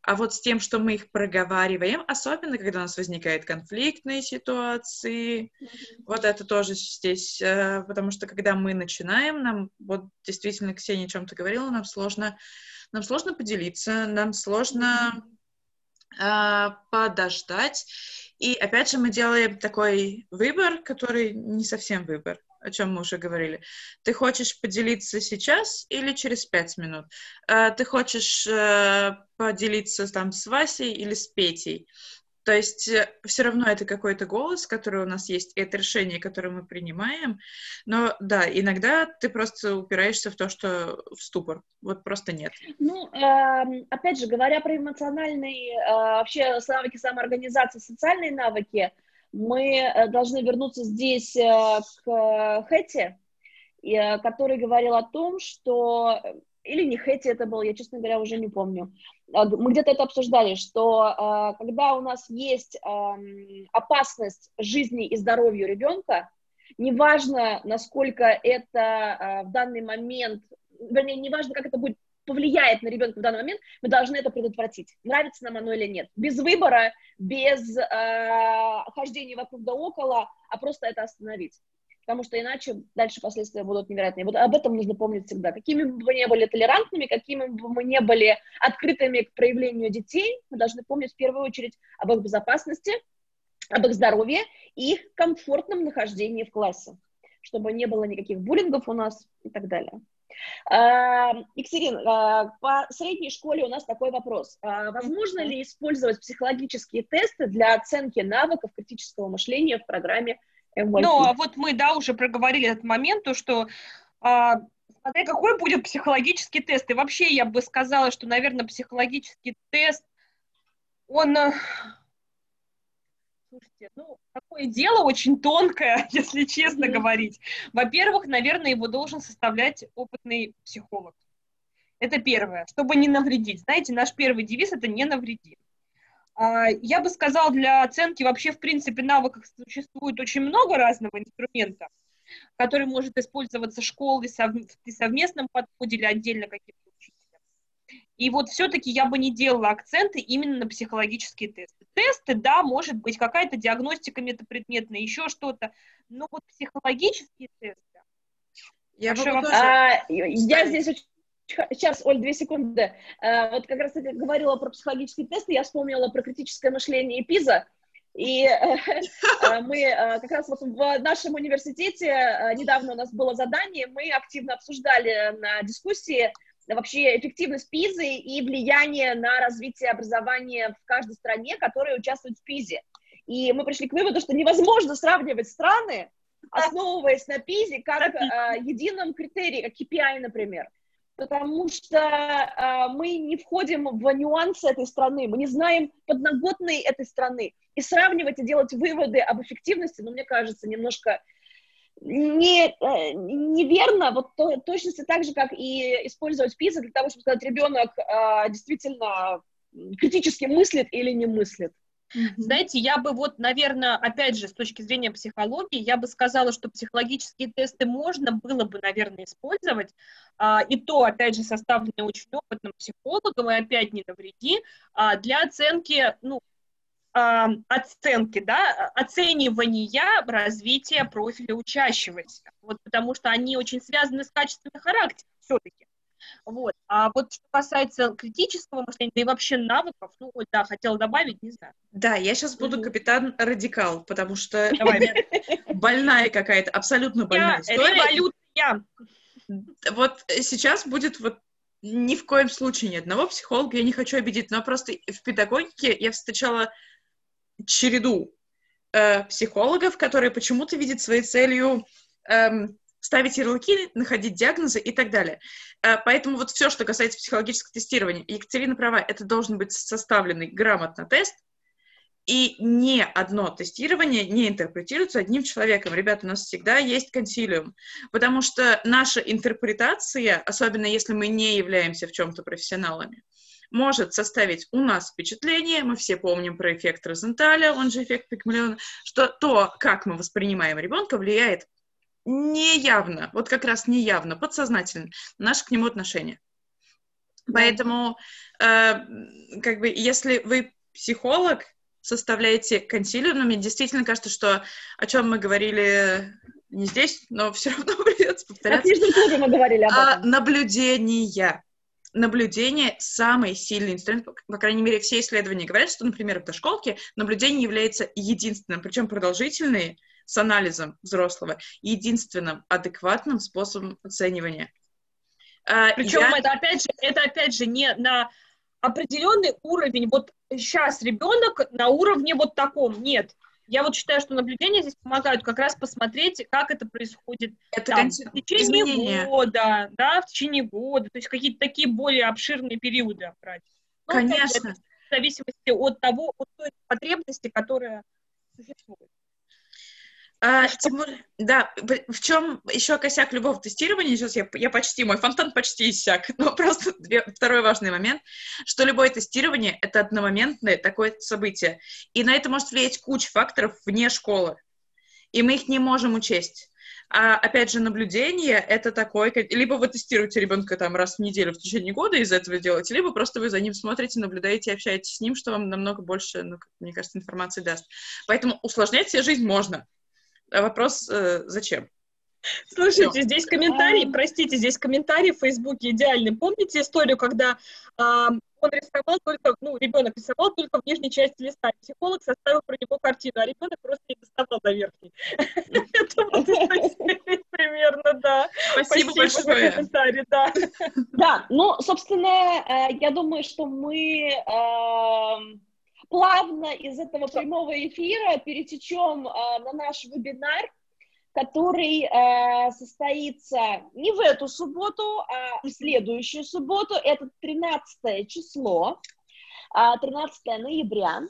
А вот с тем, что мы их проговариваем, особенно когда у нас возникают конфликтные ситуации, mm-hmm. вот это тоже здесь, э, потому что когда мы начинаем, нам, вот действительно, Ксения о чем-то говорила, нам сложно, нам сложно поделиться, нам сложно mm-hmm. подождать. И опять же мы делаем такой выбор, который не совсем выбор о чем мы уже говорили. Ты хочешь поделиться сейчас или через пять минут? Э, ты хочешь э, поделиться там с Васей или с Петей? То есть э, все равно это какой-то голос, который у нас есть, это решение, которое мы принимаем. Но да, иногда ты просто упираешься в то, что в ступор. Вот просто нет. Ну, э, опять же, говоря про эмоциональные, вообще навыки самоорганизации, социальные навыки, мы э, должны вернуться здесь э, к Хэти, э, который говорил о том, что или не Хэти это был, я, честно говоря, уже не помню. Мы где-то это обсуждали, что когда у нас есть опасность жизни и здоровью ребенка, неважно, насколько это в данный момент, вернее, неважно, как это будет повлияет на ребенка в данный момент, мы должны это предотвратить. Нравится нам оно или нет. Без выбора, без э, хождения вокруг да около, а просто это остановить. Потому что иначе дальше последствия будут невероятные. Вот об этом нужно помнить всегда. Какими бы мы ни были толерантными, какими бы мы ни были открытыми к проявлению детей, мы должны помнить в первую очередь об их безопасности, об их здоровье и их комфортном нахождении в классе, чтобы не было никаких буллингов у нас и так далее. А, Екатерин, а, по средней школе у нас такой вопрос. А, возможно ли использовать психологические тесты для оценки навыков критического мышления в программе MYP? Ну, а вот мы, да, уже проговорили этот момент, то, что смотря какой будет психологический тест. И вообще я бы сказала, что, наверное, психологический тест, он э, Слушайте, ну, такое дело очень тонкое, если честно mm-hmm. говорить. Во-первых, наверное, его должен составлять опытный психолог. Это первое, чтобы не навредить. Знаете, наш первый девиз – это «не навреди». А, я бы сказала, для оценки вообще, в принципе, навыков существует очень много разного инструмента, который может использоваться школой в совместном подходе или отдельно каким-то и вот все-таки я бы не делала акценты именно на психологические тесты. Тесты, да, может быть, какая-то диагностика метапредметная, еще что-то, но вот психологические тесты. Я, бы тоже... а, я здесь очень Сейчас, Оль, две секунды. А, вот как раз я говорила про психологические тесты, я вспомнила про критическое мышление и ПИЗа. И э, мы э, как раз вот в нашем университете недавно у нас было задание, мы активно обсуждали на дискуссии вообще эффективность ПИЗы и влияние на развитие образования в каждой стране, которая участвует в ПИЗе. И мы пришли к выводу, что невозможно сравнивать страны, основываясь на ПИЗе, как э, едином критерии, как KPI, например. Потому что э, мы не входим в нюансы этой страны, мы не знаем подноготные этой страны. И сравнивать и делать выводы об эффективности, ну, мне кажется, немножко не, э, неверно, вот то, точности так же, как и использовать ПИЗа для того, чтобы сказать, ребенок э, действительно критически мыслит или не мыслит. Знаете, я бы вот, наверное, опять же, с точки зрения психологии, я бы сказала, что психологические тесты можно было бы, наверное, использовать, а, и то, опять же, составленные очень опытным психологом, и опять не навреди, а, для оценки, ну, оценки, да, оценивания развития профиля учащегося. Вот потому что они очень связаны с качеством характера все-таки. Вот. А вот что касается критического мышления, да и вообще навыков, ну, вот, да, хотела добавить, не знаю. Да, я сейчас буду капитан радикал, потому что больная какая-то, абсолютно больная история. Революция. Вот сейчас будет вот ни в коем случае ни одного психолога я не хочу обидеть, но просто в педагогике я встречала череду э, психологов, которые почему-то видят своей целью эм, ставить ярлыки, находить диагнозы и так далее. Э, поэтому вот все, что касается психологического тестирования, Екатерина права, это должен быть составленный грамотно тест, и ни одно тестирование не интерпретируется одним человеком. Ребята, у нас всегда есть консилиум, потому что наша интерпретация, особенно если мы не являемся в чем-то профессионалами, может составить у нас впечатление, мы все помним про эффект Розенталя, он же эффект Пикмалиона, что то, как мы воспринимаем ребенка, влияет неявно, вот как раз неявно, подсознательно на наше к нему отношение. Поэтому, э, как бы, если вы психолог, составляете консилиум, но мне действительно кажется, что о чем мы говорили не здесь, но все равно придется повторяться. Клубе мы говорили об этом. А, наблюдения наблюдение самый сильный инструмент, по крайней мере, все исследования говорят, что, например, в дошколке наблюдение является единственным, причем продолжительные, с анализом взрослого, единственным адекватным способом оценивания. А, причем Я... это, опять же, это, опять же, не на определенный уровень, вот сейчас ребенок на уровне вот таком, нет, я вот считаю, что наблюдения здесь помогают как раз посмотреть, как это происходит это там, в течение изменения. года, да, в течение года, то есть какие-то такие более обширные периоды брать. Ну, Конечно. В зависимости от того, от той потребности, которая существует. А, Тимур, да, в чем еще косяк любого тестирования, сейчас я, я почти, мой фонтан почти иссяк, но просто две, второй важный момент, что любое тестирование — это одномоментное такое событие, и на это может влиять куча факторов вне школы, и мы их не можем учесть. А, опять же, наблюдение — это такое, либо вы тестируете ребенка там раз в неделю в течение года из этого делаете, либо просто вы за ним смотрите, наблюдаете, общаетесь с ним, что вам намного больше, ну, мне кажется, информации даст. Поэтому усложнять себе жизнь можно, а вопрос, э, зачем? Слушайте, здесь комментарий, простите, здесь комментарий в Фейсбуке идеальный. Помните историю, когда э, он рисовал только, ну, ребенок рисовал только в нижней части листа. Психолог составил про него картину, а ребенок просто не доставал до верхней. Это вот примерно, да. Спасибо большое. комментарий, да. Да, ну, собственно, э, я думаю, что мы эм, плавно из этого прямого эфира перетечем э, на наш вебинар, который э, состоится не в эту субботу, а в следующую субботу. Это 13 число, 13 э, ноября.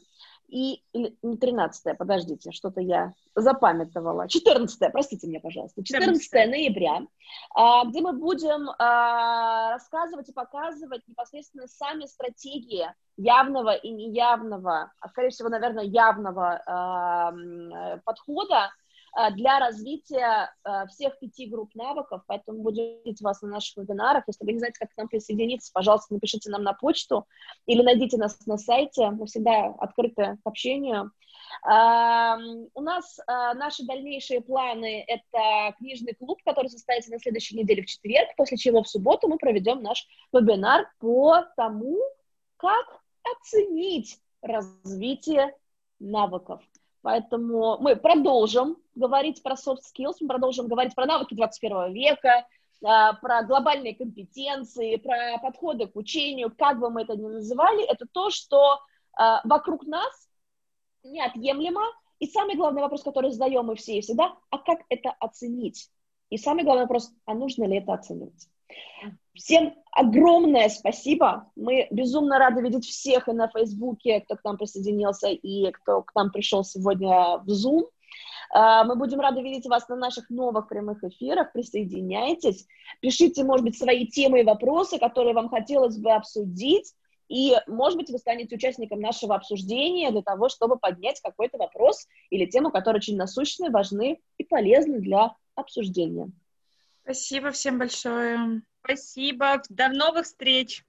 И, не 13 подождите, что-то я запамятовала. 14 простите меня, пожалуйста. 14 14. ноября, э, где мы будем э, рассказывать и показывать непосредственно сами стратегии явного и неявного, а скорее всего, наверное, явного э, подхода для развития э, всех пяти групп навыков, поэтому будем видеть вас на наших вебинарах. Если вы не знаете, как к нам присоединиться, пожалуйста, напишите нам на почту или найдите нас на сайте, мы всегда открыты к общению. Эм, у нас э, наши дальнейшие планы — это книжный клуб, который состоится на следующей неделе в четверг, после чего в субботу мы проведем наш вебинар по тому, как оценить развитие навыков. Поэтому мы продолжим говорить про soft skills, мы продолжим говорить про навыки 21 века, а, про глобальные компетенции, про подходы к учению, как бы мы это ни называли, это то, что а, вокруг нас неотъемлемо. И самый главный вопрос, который задаем мы все и всегда, а как это оценить? И самый главный вопрос, а нужно ли это оценивать? Всем огромное спасибо. Мы безумно рады видеть всех и на Фейсбуке, кто к нам присоединился, и кто к нам пришел сегодня в Zoom. А, мы будем рады видеть вас на наших новых прямых эфирах. Присоединяйтесь. Пишите, может быть, свои темы и вопросы, которые вам хотелось бы обсудить. И, может быть, вы станете участником нашего обсуждения для того, чтобы поднять какой-то вопрос или тему, которые очень насущны, важны и полезны для обсуждения. Спасибо всем большое. Спасибо. До новых встреч.